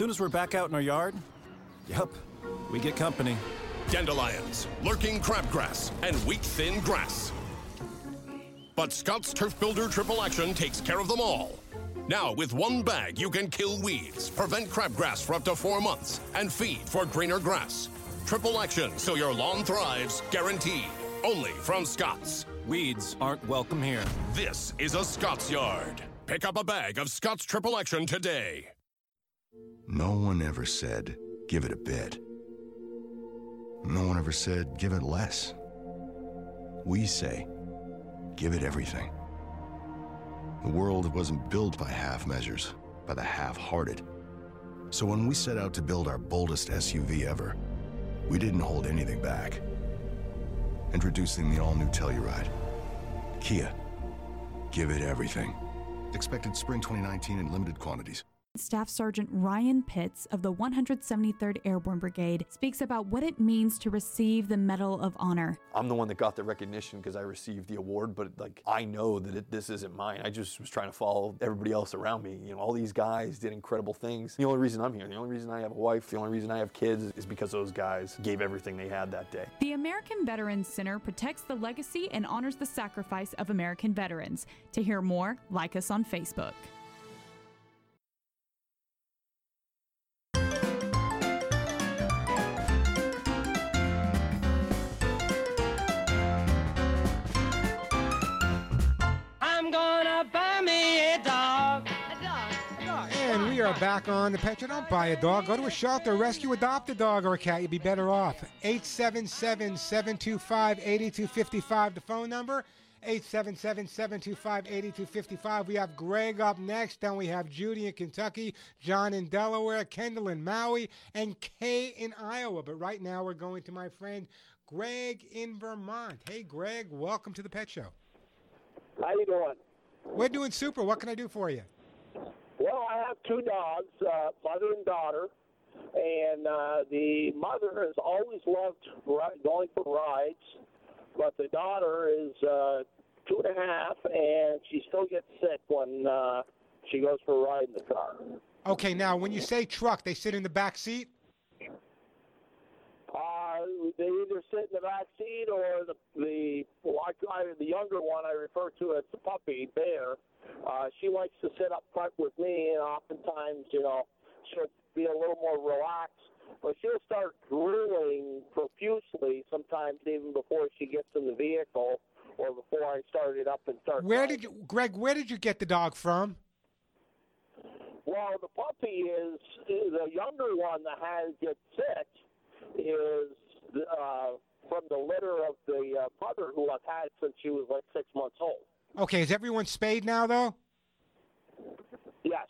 S55: As soon as we're back out in our yard, yep, we get company.
S19: Dandelions, lurking crabgrass, and wheat thin grass. But Scott's Turf Builder Triple Action takes care of them all. Now, with one bag, you can kill weeds, prevent crabgrass for up to four months, and feed for greener grass. Triple action so your lawn thrives, guaranteed. Only from Scott's.
S55: Weeds aren't welcome here.
S19: This is a Scott's Yard. Pick up a bag of Scott's Triple Action today.
S56: No one ever said, give it a bit. No one ever said, give it less. We say, give it everything. The world wasn't built by half measures, by the half hearted. So when we set out to build our boldest SUV ever, we didn't hold anything back. Introducing the all new Telluride. Kia. Give it everything. Expected spring 2019 in limited quantities.
S57: Staff Sergeant Ryan Pitts of the 173rd Airborne Brigade speaks about what it means to receive the Medal of Honor.
S58: I'm the one that got the recognition because I received the award, but like I know that it, this isn't mine. I just was trying to follow everybody else around me. You know, all these guys did incredible things. The only reason I'm here, the only reason I have a wife, the only reason I have kids is because those guys gave everything they had that day.
S57: The American Veterans Center protects the legacy and honors the sacrifice of American veterans. To hear more, like us on Facebook.
S1: Are back on the Pet Show. Don't buy a dog. Go to a shelter, rescue, adopt a dog or a cat. You'd be better off. 877 725 8255, the phone number. 877 725 8255. We have Greg up next. Then we have Judy in Kentucky, John in Delaware, Kendall in Maui, and Kay in Iowa. But right now we're going to my friend Greg in Vermont. Hey, Greg, welcome to the Pet Show.
S59: How you doing?
S1: We're doing super. What can I do for you?
S59: Well, I have two dogs, uh, mother and daughter, and uh, the mother has always loved going for rides, but the daughter is uh, two and a half, and she still gets sick when uh, she goes for a ride in the car.
S1: Okay, now when you say truck, they sit in the back seat?
S59: Uh, they either sit in the back seat or the the well, I, the younger one I refer to as the puppy bear. Uh, she likes to sit up front with me, and oftentimes, you know, she'll be a little more relaxed. But she'll start drooling profusely sometimes, even before she gets in the vehicle or before I start it up and start.
S1: Where did you, Greg? Where did you get the dog from?
S59: Well, the puppy is, is the younger one that has gets sick is uh, from the litter of the uh, mother who I've had since she was like six months old.
S1: Okay, is everyone spayed now, though?
S59: Yes.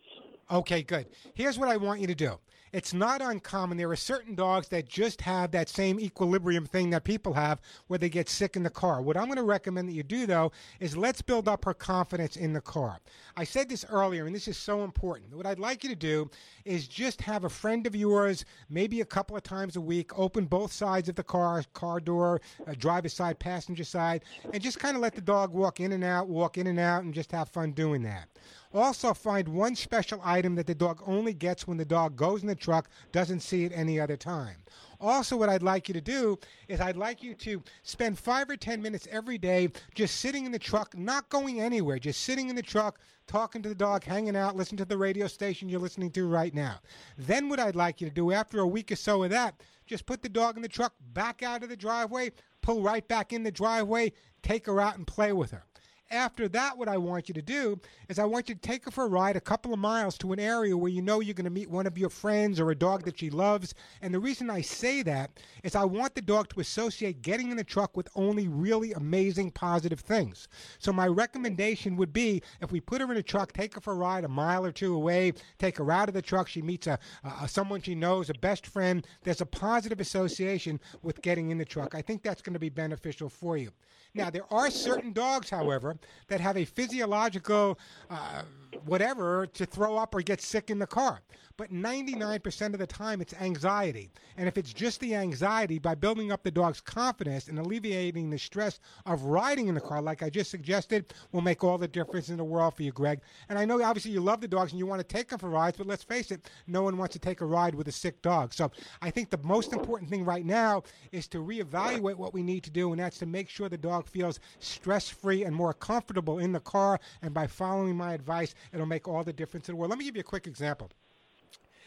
S1: Okay, good. Here's what I want you to do. It's not uncommon. There are certain dogs that just have that same equilibrium thing that people have where they get sick in the car. What I'm going to recommend that you do, though, is let's build up her confidence in the car. I said this earlier, and this is so important. What I'd like you to do is just have a friend of yours, maybe a couple of times a week, open both sides of the car, car door, uh, driver side, passenger side, and just kind of let the dog walk in and out, walk in and out, and just have fun doing that. Also, find one special item that the dog only gets when the dog goes in the truck, doesn't see it any other time. Also, what I'd like you to do is I'd like you to spend five or ten minutes every day just sitting in the truck, not going anywhere, just sitting in the truck, talking to the dog, hanging out, listening to the radio station you're listening to right now. Then, what I'd like you to do after a week or so of that, just put the dog in the truck, back out of the driveway, pull right back in the driveway, take her out and play with her. After that, what I want you to do is I want you to take her for a ride a couple of miles to an area where you know you're going to meet one of your friends or a dog that she loves. And the reason I say that is I want the dog to associate getting in the truck with only really amazing positive things. So my recommendation would be if we put her in a truck, take her for a ride a mile or two away, take her out of the truck, she meets a, a someone she knows, a best friend. There's a positive association with getting in the truck. I think that's going to be beneficial for you. Now, there are certain dogs, however, that have a physiological uh, whatever to throw up or get sick in the car. But 99% of the time, it's anxiety. And if it's just the anxiety, by building up the dog's confidence and alleviating the stress of riding in the car, like I just suggested, will make all the difference in the world for you, Greg. And I know obviously you love the dogs and you want to take them for rides, but let's face it, no one wants to take a ride with a sick dog. So I think the most important thing right now is to reevaluate what we need to do, and that's to make sure the dog feels stress free and more comfortable in the car. And by following my advice, it'll make all the difference in the world. Let me give you a quick example.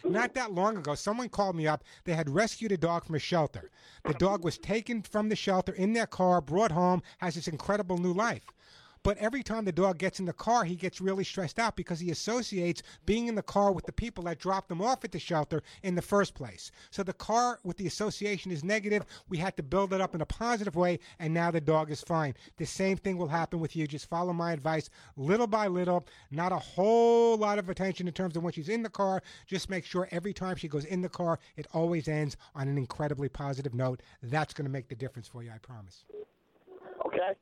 S1: Not that long ago, someone called me up. They had rescued a dog from a shelter. The dog was taken from the shelter in their car, brought home, has this incredible new life. But every time the dog gets in the car, he gets really stressed out because he associates being in the car with the people that dropped him off at the shelter in the first place. So the car with the association is negative. We had to build it up in a positive way, and now the dog is fine. The same thing will happen with you. Just follow my advice little by little, not a whole lot of attention in terms of when she's in the car. Just make sure every time she goes in the car, it always ends on an incredibly positive note. That's going to make the difference for you, I promise.
S59: Okay.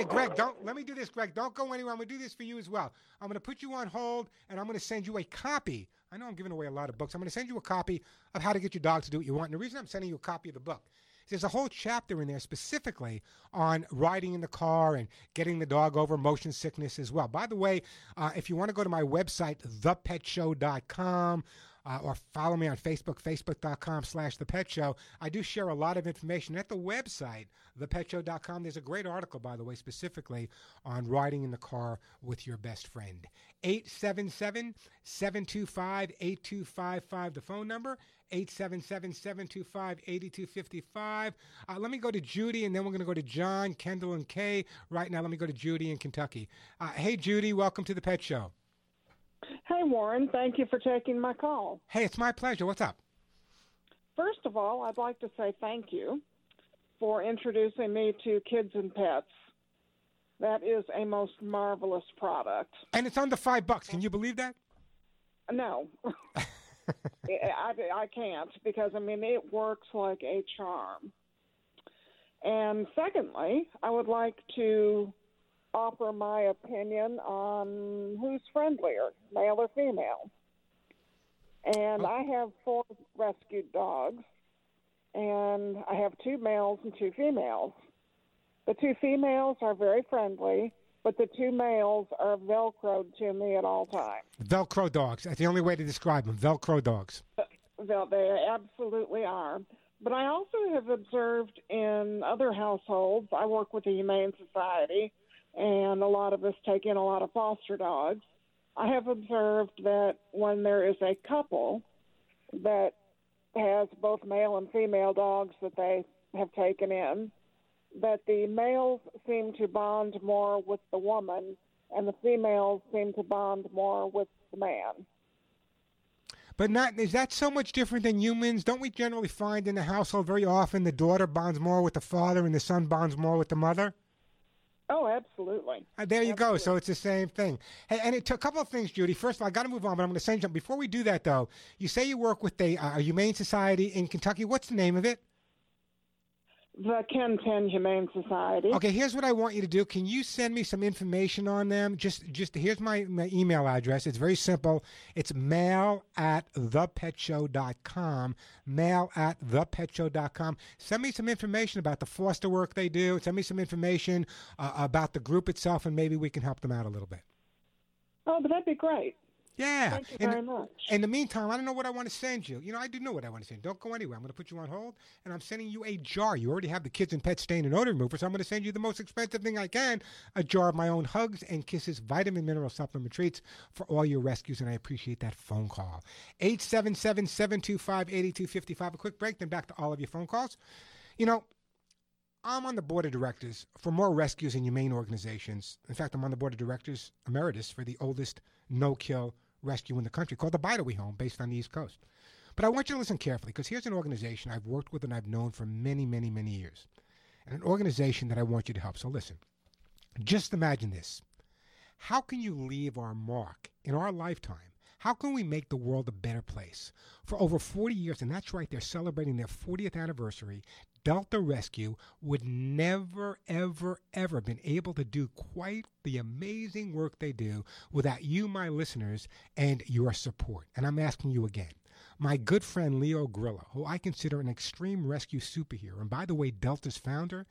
S1: Hey, Greg, don't let me do this, Greg. Don't go anywhere. I'm going to do this for you as well. I'm going to put you on hold, and I'm going to send you a copy. I know I'm giving away a lot of books. I'm going to send you a copy of how to get your dog to do what you want. And the reason I'm sending you a copy of the book is there's a whole chapter in there specifically on riding in the car and getting the dog over motion sickness as well. By the way, uh, if you want to go to my website, thepetshow.com, uh, or follow me on Facebook, facebook.com slash The Pet Show. I do share a lot of information at the website, thepetshow.com. There's a great article, by the way, specifically on riding in the car with your best friend. 877 725 8255, the phone number. 877 725 8255. Uh, let me go to Judy, and then we're going to go to John, Kendall, and Kay. Right now, let me go to Judy in Kentucky. Uh, hey, Judy, welcome to The Pet Show.
S60: Hey, Warren. Thank you for taking my call.
S1: Hey, it's my pleasure. What's up?
S60: First of all, I'd like to say thank you for introducing me to Kids and Pets. That is a most marvelous product.
S1: And it's under five bucks. Can you believe that?
S60: No. *laughs* I, I can't because, I mean, it works like a charm. And secondly, I would like to offer my opinion on who's friendlier, male or female. And oh. I have four rescued dogs, and I have two males and two females. The two females are very friendly, but the two males are velcroed to me at all times.
S1: Velcro dogs. That's the only way to describe them. Velcro dogs.
S60: Vel- They absolutely are. But I also have observed in other households, I work with the Humane Society, and a lot of us take in a lot of foster dogs. I have observed that when there is a couple that has both male and female dogs that they have taken in, that the males seem to bond more with the woman and the females seem to bond more with the man.
S1: But not is that so much different than humans? Don't we generally find in the household very often the daughter bonds more with the father and the son bonds more with the mother?
S60: Oh, absolutely.
S1: Uh, there you go. So it's the same thing. Hey, and it took a couple of things, Judy. First of all, I got to move on, but I'm going to send you. Before we do that, though, you say you work with a, uh, Humane Society in Kentucky. What's the name of it?
S60: The Kenton Humane Society.
S1: Okay, here's what I want you to do. Can you send me some information on them? Just, just here's my, my email address. It's very simple. It's mail at thepetshow.com. Mail at thepetshow.com. Send me some information about the foster work they do. Send me some information uh, about the group itself, and maybe we can help them out a little bit.
S60: Oh, but that'd be great.
S1: Yeah.
S60: Thank you
S1: in,
S60: very much.
S1: In the meantime, I don't know what I want to send you. You know, I do know what I want to send. Don't go anywhere. I'm going to put you on hold, and I'm sending you a jar. You already have the kids and pet stain and odor remover, so I'm going to send you the most expensive thing I can: a jar of my own hugs and kisses, vitamin mineral supplement treats for all your rescues. And I appreciate that phone call. 877-725-8255. A quick break, then back to all of your phone calls. You know, I'm on the board of directors for more rescues and humane organizations. In fact, I'm on the board of directors emeritus for the oldest no-kill rescue in the country called the Bide-A-Wee Home, based on the East Coast. But I want you to listen carefully because here's an organization I've worked with and I've known for many, many, many years, and an organization that I want you to help. So listen. Just imagine this: How can you leave our mark in our lifetime? How can we make the world a better place? For over 40 years, and that's right, they're celebrating their 40th anniversary. Delta Rescue would never, ever, ever been able to do quite the amazing work they do without you, my listeners, and your support. And I'm asking you again. My good friend Leo Grillo, who I consider an extreme rescue superhero, and by the way, Delta's founder,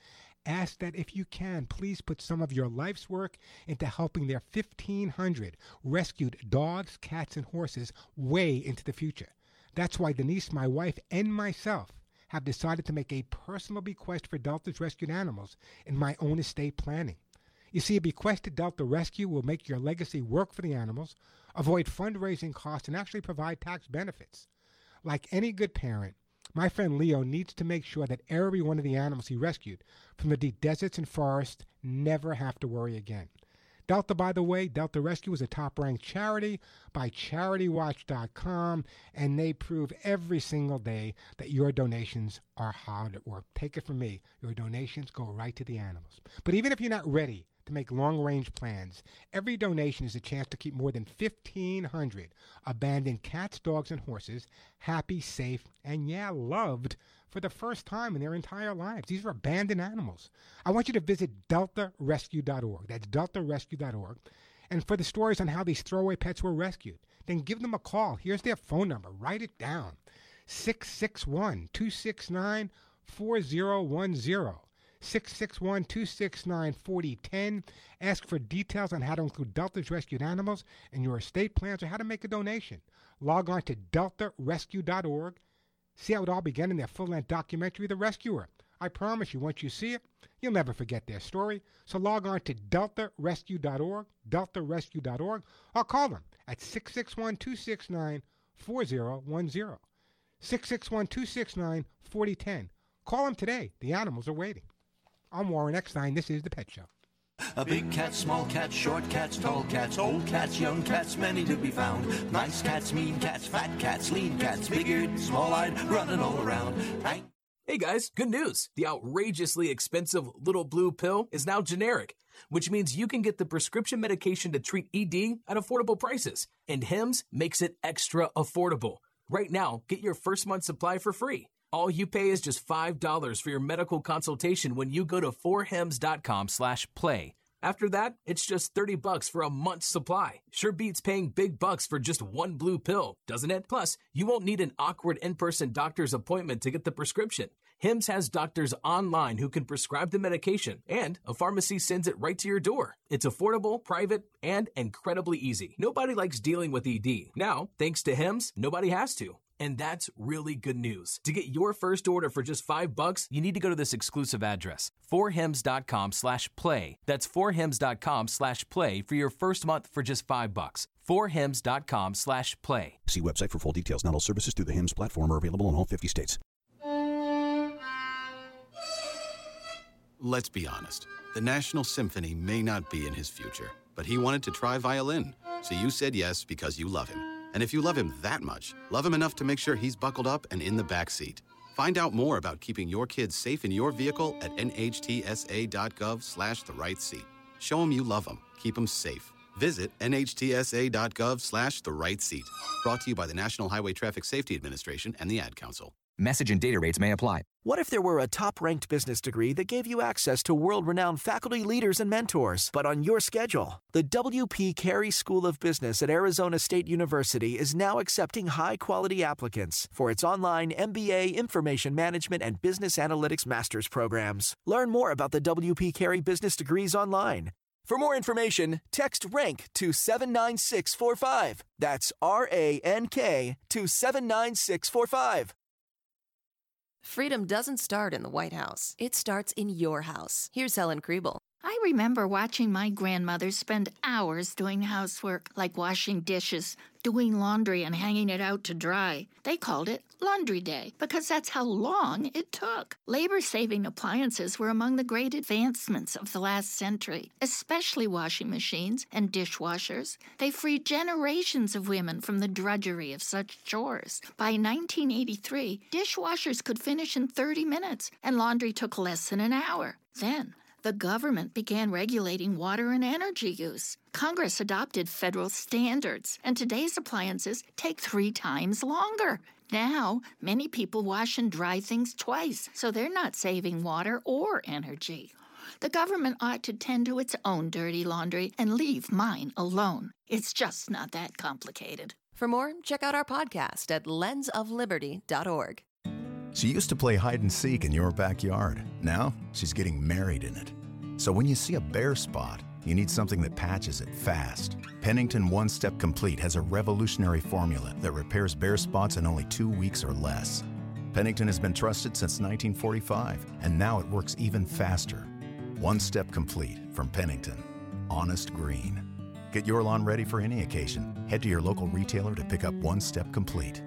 S1: asked that if you can, please put some of your life's work into helping their 1,500 rescued dogs, cats, and horses way into the future. That's why Denise, my wife, and myself have decided to make a personal bequest for Delta's rescued animals in my own estate planning. You see, a bequest to Delta Rescue will make your legacy work for the animals, avoid fundraising costs, and actually provide tax benefits. Like any good parent, my friend Leo needs to make sure that every one of the animals he rescued from the deep deserts and forests never have to worry again. Delta, by the way, Delta Rescue is a top ranked charity by CharityWatch.com, and they prove every single day that your donations are hard at work. Take it from me, your donations go right to the animals. But even if you're not ready to make long range plans, every donation is a chance to keep more than 1,500 abandoned cats, dogs, and horses happy, safe, and yeah, loved for the first time in their entire lives. These are abandoned animals. I want you to visit deltarescue.org. That's deltarescue.org. And for the stories on how these throwaway pets were rescued, then give them a call. Here's their phone number. Write it down 661 269 4010. 661 269 4010. Ask for details on how to include Delta's rescued animals in your estate plans or how to make a donation. Log on to deltarescue.org See how it all began in their full length documentary, The Rescuer. I promise you, once you see it, you'll never forget their story. So log on to deltarescue.org, deltarescue.org, or call them at 661 269 4010. 661 269 4010. Call them today. The animals are waiting. I'm Warren Eckstein. This is The Pet Show.
S61: A big cat, small cat, short cats, tall cats, old cats, young cats, many to be found. Nice cats, mean cats, fat cats, lean cats, big-eared, small-eyed, running all around. I-
S39: Hey guys, good news. The outrageously expensive little blue pill is now generic, which means you can get the prescription medication to treat ED at affordable prices. And Hims makes it extra affordable. Right now, get your first month supply for free. All you pay is just $5 for your medical consultation when you go to forhims.com slash play. After that, it's just 30 bucks for a month's supply. Sure beats paying big bucks for just one blue pill, doesn't it? Plus, you won't need an awkward in-person doctor's appointment to get the prescription. Hims has doctors online who can prescribe the medication, and a pharmacy sends it right to your door. It's affordable, private, and incredibly easy. Nobody likes dealing with ED. Now, thanks to Hims, nobody has to. And that's really good news. To get your first order for just five bucks, you need to go to this exclusive address, forhims.com slash play. That's forhims.com slash play for your first month for just five bucks. forhims.com slash play.
S62: See website for full details. Not all services through the HIMS platform are available in all 50 states.
S63: Let's be honest. The National Symphony may not be in his future, but he wanted to try violin. So you said yes because you love him. And if you love him that much, love him enough to make sure he's buckled up and in the back seat. Find out more about keeping your kids safe in your vehicle at nhtsa.gov slash the right seat. Show them you love them. Keep them safe. Visit nhtsa.gov slash the right seat. Brought to you by the National Highway Traffic Safety Administration and the Ad Council.
S30: Message and data rates may apply. What if there were a top ranked business degree that gave you access to world renowned faculty, leaders, and mentors, but on your schedule? The W.P. Carey School of Business at Arizona State University is now accepting high quality applicants for its online MBA Information Management and Business Analytics Master's programs. Learn more about the W.P. Carey business degrees online For more information, text RANK to 79645. That's R A N K to 79645.
S16: Freedom doesn't start in the White House, it starts in your house. Here's Helen Krieble.
S31: I remember watching my grandmother spend hours doing housework, like washing dishes, doing laundry, and hanging it out to dry. They called it Laundry Day because that's how long it took. Labor saving appliances were among the great advancements of the last century, especially washing machines and dishwashers. They freed generations of women from the drudgery of such chores. By 1983, dishwashers could finish in 30 minutes, and laundry took less than an hour. Then, the government began regulating water and energy use. Congress adopted federal standards, and today's appliances take three times longer. Now, many people wash and dry things twice, so they're not saving water or energy. The government ought to tend to its own dirty laundry and leave mine alone. It's just not that complicated.
S16: For more, check out our podcast at lensofliberty.org.
S21: She used to play hide and seek in your backyard. Now she's getting married in it. So when you see a bare spot, you need something that patches it fast. Pennington One Step Complete has a revolutionary formula that repairs bare spots in only two weeks or less. Pennington has been trusted since 1945, and now it works even faster. One Step Complete from Pennington. Honest Green. Get your lawn ready for any occasion. Head to your local retailer to pick up One Step Complete.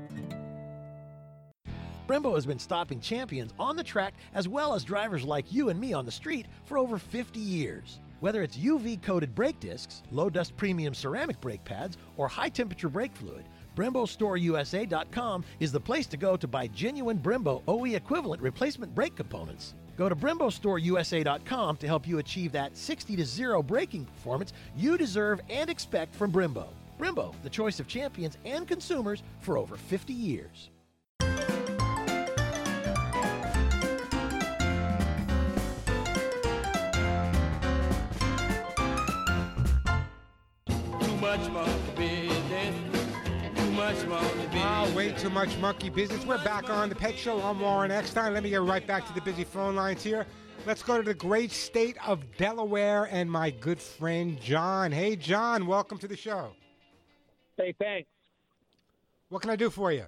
S64: Brembo has been stopping champions on the track as well as drivers like you and me on the street for over 50 years. Whether it's UV coated brake discs, low dust premium ceramic brake pads, or high temperature brake fluid, BremboStoreUSA.com is the place to go to buy genuine Brembo OE equivalent replacement brake components. Go to BremboStoreUSA.com to help you achieve that 60 to 0 braking performance you deserve and expect from Brembo. Brembo, the choice of champions and consumers for over 50 years.
S65: Much monkey business. Too much monkey business.
S1: Ah, way too much monkey business. We're back on the Pet Show. I'm Warren Eckstein. Let me get right back to the busy phone lines here. Let's go to the great state of Delaware and my good friend John. Hey, John, welcome to the show.
S66: Hey, thanks.
S1: What can I do for you?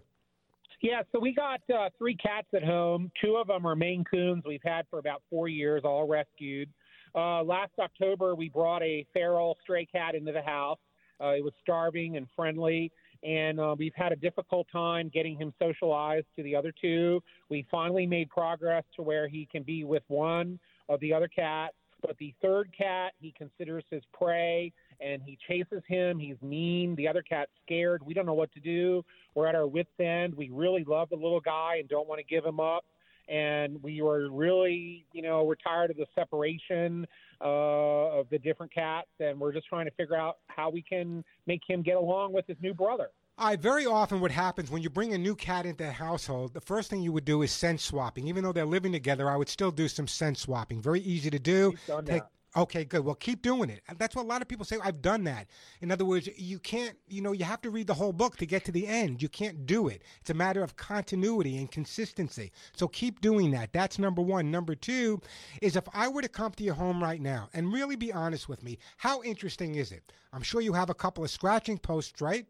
S66: Yeah, so we got uh, three cats at home. Two of them are Maine Coons we've had for about four years, all rescued. Uh, last October, we brought a feral stray cat into the house. Uh, it was starving and friendly, and uh, we've had a difficult time getting him socialized to the other two. We finally made progress to where he can be with one of the other cats, but the third cat he considers his prey, and he chases him. He's mean. The other cat's scared. We don't know what to do. We're at our wits' end. We really love the little guy and don't want to give him up and we were really, you know, we're tired of the separation uh, of the different cats, and we're just trying to figure out how we can make him get along with his new brother.
S1: I very often what happens when you bring a new cat into the household, the first thing you would do is scent swapping. Even though they're living together, I would still do some scent swapping. Very easy to do. Take-
S66: that.
S1: Okay, good. Well, keep doing it. That's what a lot of people say. I've done that. In other words, you can't, you know, you have to read the whole book to get to the end. You can't do it. It's a matter of continuity and consistency. So keep doing that. That's number one. Number two is if I were to come to your home right now and really be honest with me, how interesting is it? I'm sure you have a couple of scratching posts, right?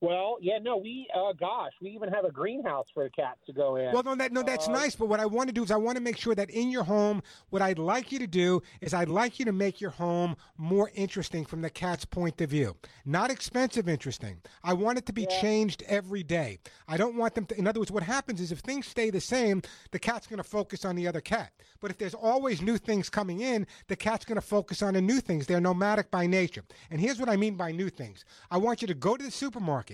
S66: Well, yeah, no, we, uh, gosh, we even have a greenhouse for the cats to go in.
S1: Well, no, that, no, that's
S66: Uh,
S1: nice. But what I want to do is I want to make sure that in your home, what I'd like you to do is I'd like you to make your home more interesting from the cat's point of view. Not expensive, interesting. I want it to be changed every day. I don't want them to. In other words, what happens is if things stay the same, the cat's going to focus on the other cat. But if there's always new things coming in, the cat's going to focus on the new things. They're nomadic by nature. And here's what I mean by new things. I want you to go to the supermarket.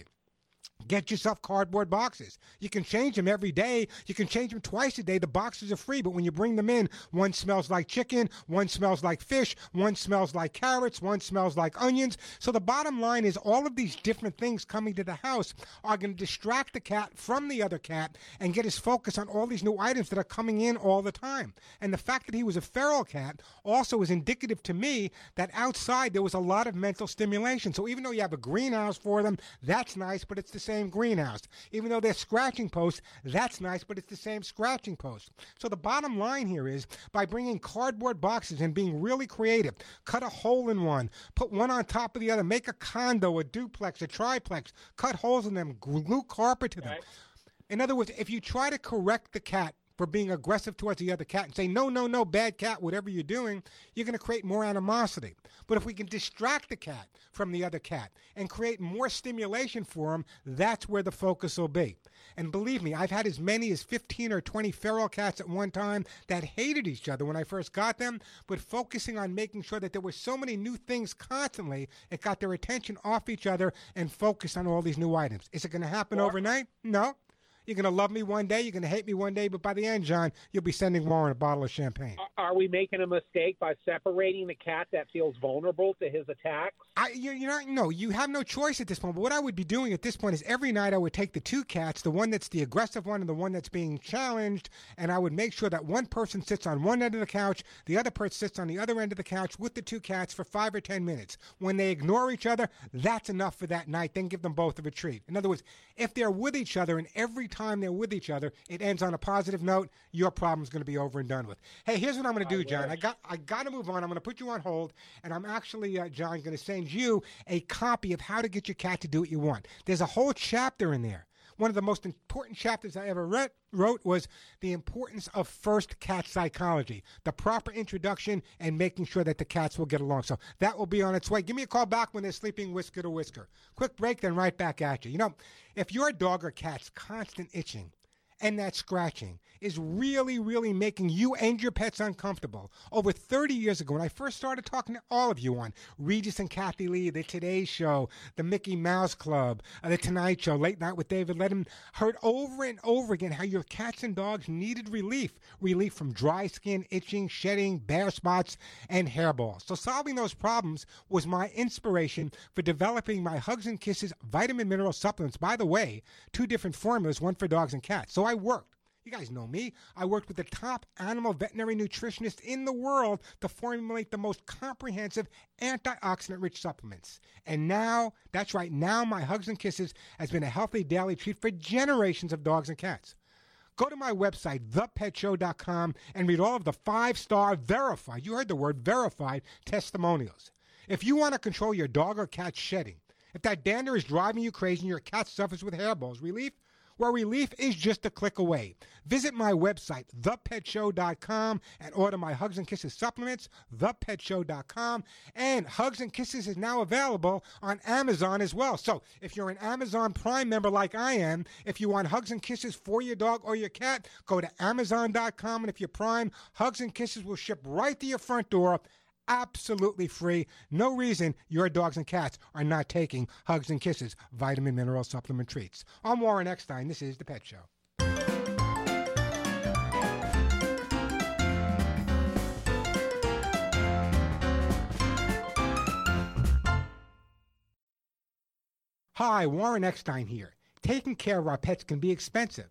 S1: Get yourself cardboard boxes. You can change them every day. You can change them twice a day. The boxes are free, but when you bring them in, one smells like chicken, one smells like fish, one smells like carrots, one smells like onions. So the bottom line is all of these different things coming to the house are going to distract the cat from the other cat and get his focus on all these new items that are coming in all the time. And the fact that he was a feral cat also is indicative to me that outside there was a lot of mental stimulation. So even though you have a greenhouse for them, that's nice, but it's the same greenhouse. Even though they're scratching posts, that's nice, but it's the same scratching post. So the bottom line here is by bringing cardboard boxes and being really creative, cut a hole in one, put one on top of the other, make a condo, a duplex, a triplex, cut holes in them, glue carpet to them. In other words, if you try to correct the cat for being aggressive towards the other cat and say, no, no, no, bad cat, whatever you're doing, you're going to create more animosity. But if we can distract the cat from the other cat and create more stimulation for him, that's where the focus will be. And believe me, I've had as many as 15 or 20 feral cats at one time that hated each other when I first got them, but focusing on making sure that there were so many new things constantly, it got their attention off each other and focused on all these new items. Is it going to happen overnight? No. You're going to love me one day, you're going to hate me one day, but by the end, John, you'll be sending Warren a bottle of champagne.
S66: Are we making a mistake by separating the cat that feels vulnerable to his attacks?
S1: I, you, you're not, no, you have no choice at this point. But what I would be doing at this point is every night I would take the two cats, the one that's the aggressive one and the one that's being challenged, and I would make sure that one person sits on one end of the couch, the other person sits on the other end of the couch with the two cats for five or ten minutes. When they ignore each other, that's enough for that night. Then give them both a retreat. In other words, if they're with each other and every time they're with each other, it ends on a positive note, your problem's going to be over and done with. Hey, here's what I'm going to do, John. I got I got to move on. I'm going to put you on hold, and I'm actually, uh, John, going to send you a copy of how to get your cat to do what you want. There's a whole chapter in there. One of the most important chapters I ever read, wrote was the importance of first cat psychology, the proper introduction, and making sure that the cats will get along. So that will be on its way. Give me a call back when they're sleeping whisker to whisker. Quick break, then right back at you. You know, if your dog or cat's constant itching, and that scratching is really, really making you and your pets uncomfortable. Over 30 years ago, when I first started talking to all of you on Regis and Kathie Lee, the Today Show, the Mickey Mouse Club, uh, the Tonight Show, Late Night with David Letterman, heard over and over again how your cats and dogs needed relief. Relief from dry skin, itching, shedding, bare spots, and hairballs. So solving those problems was my inspiration for developing my Hugs and Kisses vitamin mineral supplements. By the way, two different formulas, one for dogs and cats. So I worked. You guys know me. I worked with the top animal veterinary nutritionists in the world to formulate the most comprehensive antioxidant rich supplements. And now, that's right, now my Hugs and Kisses has been a healthy daily treat for generations of dogs and cats. Go to my website, thepetshow.com, and read all of the five star verified, you heard the word verified, testimonials. If you want to control your dog or cat shedding, if that dander is driving you crazy and your cat suffers with hairballs, relief where relief is just a click away. Visit my website, thepetshow.com, and order my Hugs and Kisses supplements, thepetshow.com. And Hugs and Kisses is now available on Amazon as well. So if you're an Amazon Prime member like I am, if you want Hugs and Kisses for your dog or your cat, go to amazon.com. And if you're Prime, Hugs and Kisses will ship right to your front door absolutely free. No reason your dogs and cats are not taking Hugs and Kisses vitamin mineral supplement treats. I'm Warren Eckstein. This is The Pet Show. Hi, Warren Eckstein here. Taking care of our pets can be expensive.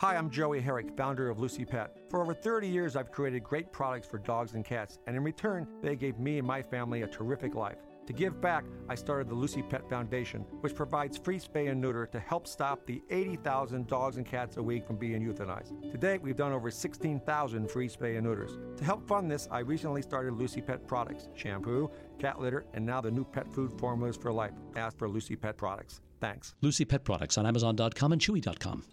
S67: Hi, I'm Joey Herrick, founder of Lucy Pet. For over 30 years, I've created great products for dogs and cats, and in return, they gave me and my family a terrific life. To give back, I started the Lucy Pet Foundation, which provides free spay and neuter to help stop the 80,000 dogs and cats a week from being euthanized. To date, we've done over 16,000 free spay and neuters. To help fund this, I recently started Lucy Pet products shampoo, cat litter, and now the new pet food formulas for life. Ask for Lucy Pet products. Thanks.
S68: Lucy Pet Products on Amazon.com and Chewy.com.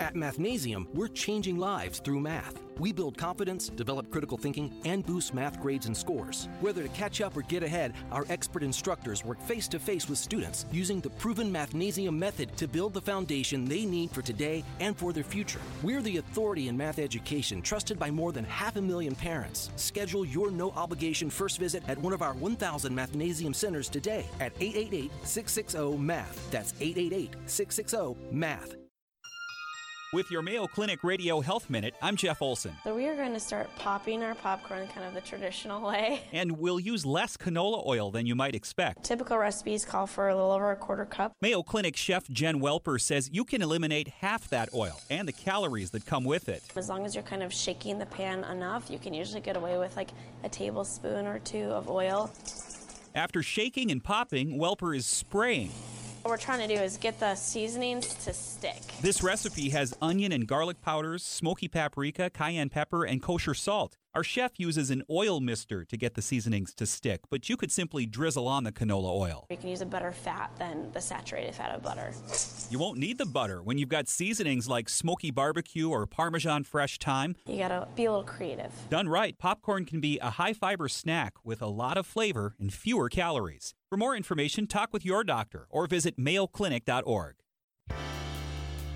S69: At Mathnasium, we're changing lives through math. We build confidence, develop critical thinking, and boost math grades and scores. Whether to catch up or get ahead, our expert instructors work face to face with students using the proven Mathnasium method to build the foundation they need for today and for their future. We're the authority in math education, trusted by more than half a million parents. Schedule your no obligation first visit at one of our 1,000 Mathnasium centers today at 888 660 MATH. That's 888 660 MATH.
S70: With your Mayo Clinic Radio Health Minute, I'm Jeff Olson.
S71: So we are going to start popping our popcorn kind of the traditional way. *laughs*
S70: And we'll use less canola oil than you might expect.
S71: Typical recipes call for a little over a quarter cup.
S70: Mayo Clinic chef Jen Welper says you can eliminate half that oil and the calories that come with it.
S71: As long as you're kind of shaking the pan enough, you can usually get away with like a tablespoon or two of oil.
S70: After shaking and popping, Welper is spraying.
S71: What we're trying to do is get the seasonings to stick.
S70: This recipe has onion and garlic powders, smoky paprika, cayenne pepper, and kosher salt. Our chef uses an oil mister to get the seasonings to stick, but you could simply drizzle on the canola oil.
S71: You can use a better fat than the saturated fat of butter.
S70: You won't need the butter when you've got seasonings like smoky barbecue or Parmesan fresh thyme.
S71: You gotta be a little creative.
S70: Done right, popcorn can be a high fiber snack with a lot of flavor and fewer calories. For more information, talk with your doctor or visit mayoclinic.org.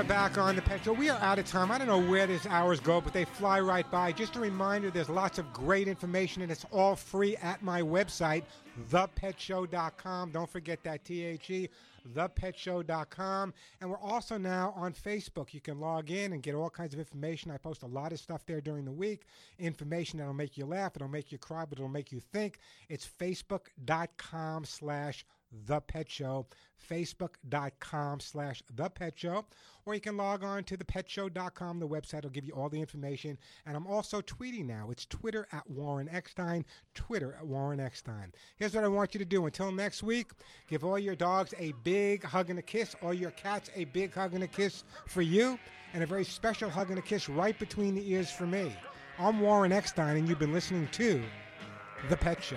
S1: are back on the Pet Show. We are out of time. I don't know where these hours go, but they fly right by. Just a reminder there's lots of great information, and it's all free at my website, thepetshow.com. Don't forget that T H E, thepetshow.com. And we're also now on Facebook. You can log in and get all kinds of information. I post a lot of stuff there during the week. Information that'll make you laugh, it'll make you cry, but it'll make you think. It's facebook.com slash the Pet Show, facebook.com slash The Pet Show, or you can log on to thepetshow.com. The website will give you all the information. And I'm also tweeting now. It's Twitter at Warren Eckstein, Twitter at Warren Eckstein. Here's what I want you to do. Until next week, give all your dogs a big hug and a kiss, all your cats a big hug and a kiss for you, and a very special hug and a kiss right between the ears for me. I'm Warren Eckstein, and you've been listening to The Pet Show.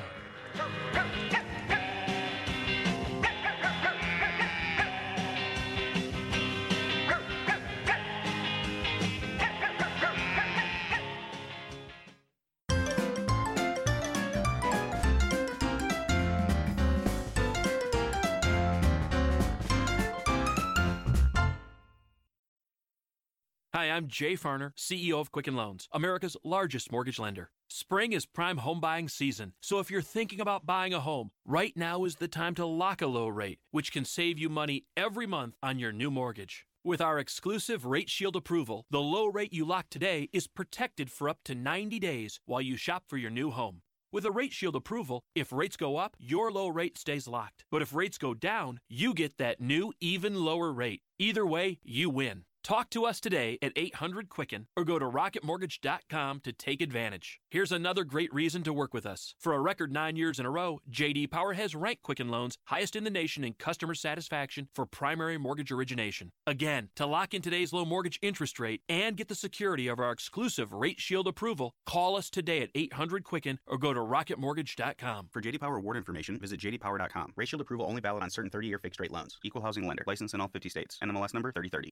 S39: Hi, I'm Jay Farner, CEO of Quicken Loans, America's largest mortgage lender. Spring is prime home buying season, so if you're thinking about buying a home, right now is the time to lock a low rate, which can save you money every month on your new mortgage. With our exclusive Rate Shield approval, the low rate you lock today is protected for up to 90 days while you shop for your new home. With a Rate Shield approval, if rates go up, your low rate stays locked. But if rates go down, you get that new, even lower rate. Either way, you win. Talk to us today at 800 Quicken or go to rocketmortgage.com to take advantage. Here's another great reason to work with us. For a record nine years in a row, JD Power has ranked Quicken Loans highest in the nation in customer satisfaction for primary mortgage origination. Again, to lock in today's low mortgage interest rate and get the security of our exclusive Rate Shield approval, call us today at 800 Quicken or go to rocketmortgage.com.
S72: For JD Power award information, visit jdpower.com. Rate Shield approval only valid on certain 30-year fixed rate loans. Equal housing lender. License in all 50 states. NMLS number 3030.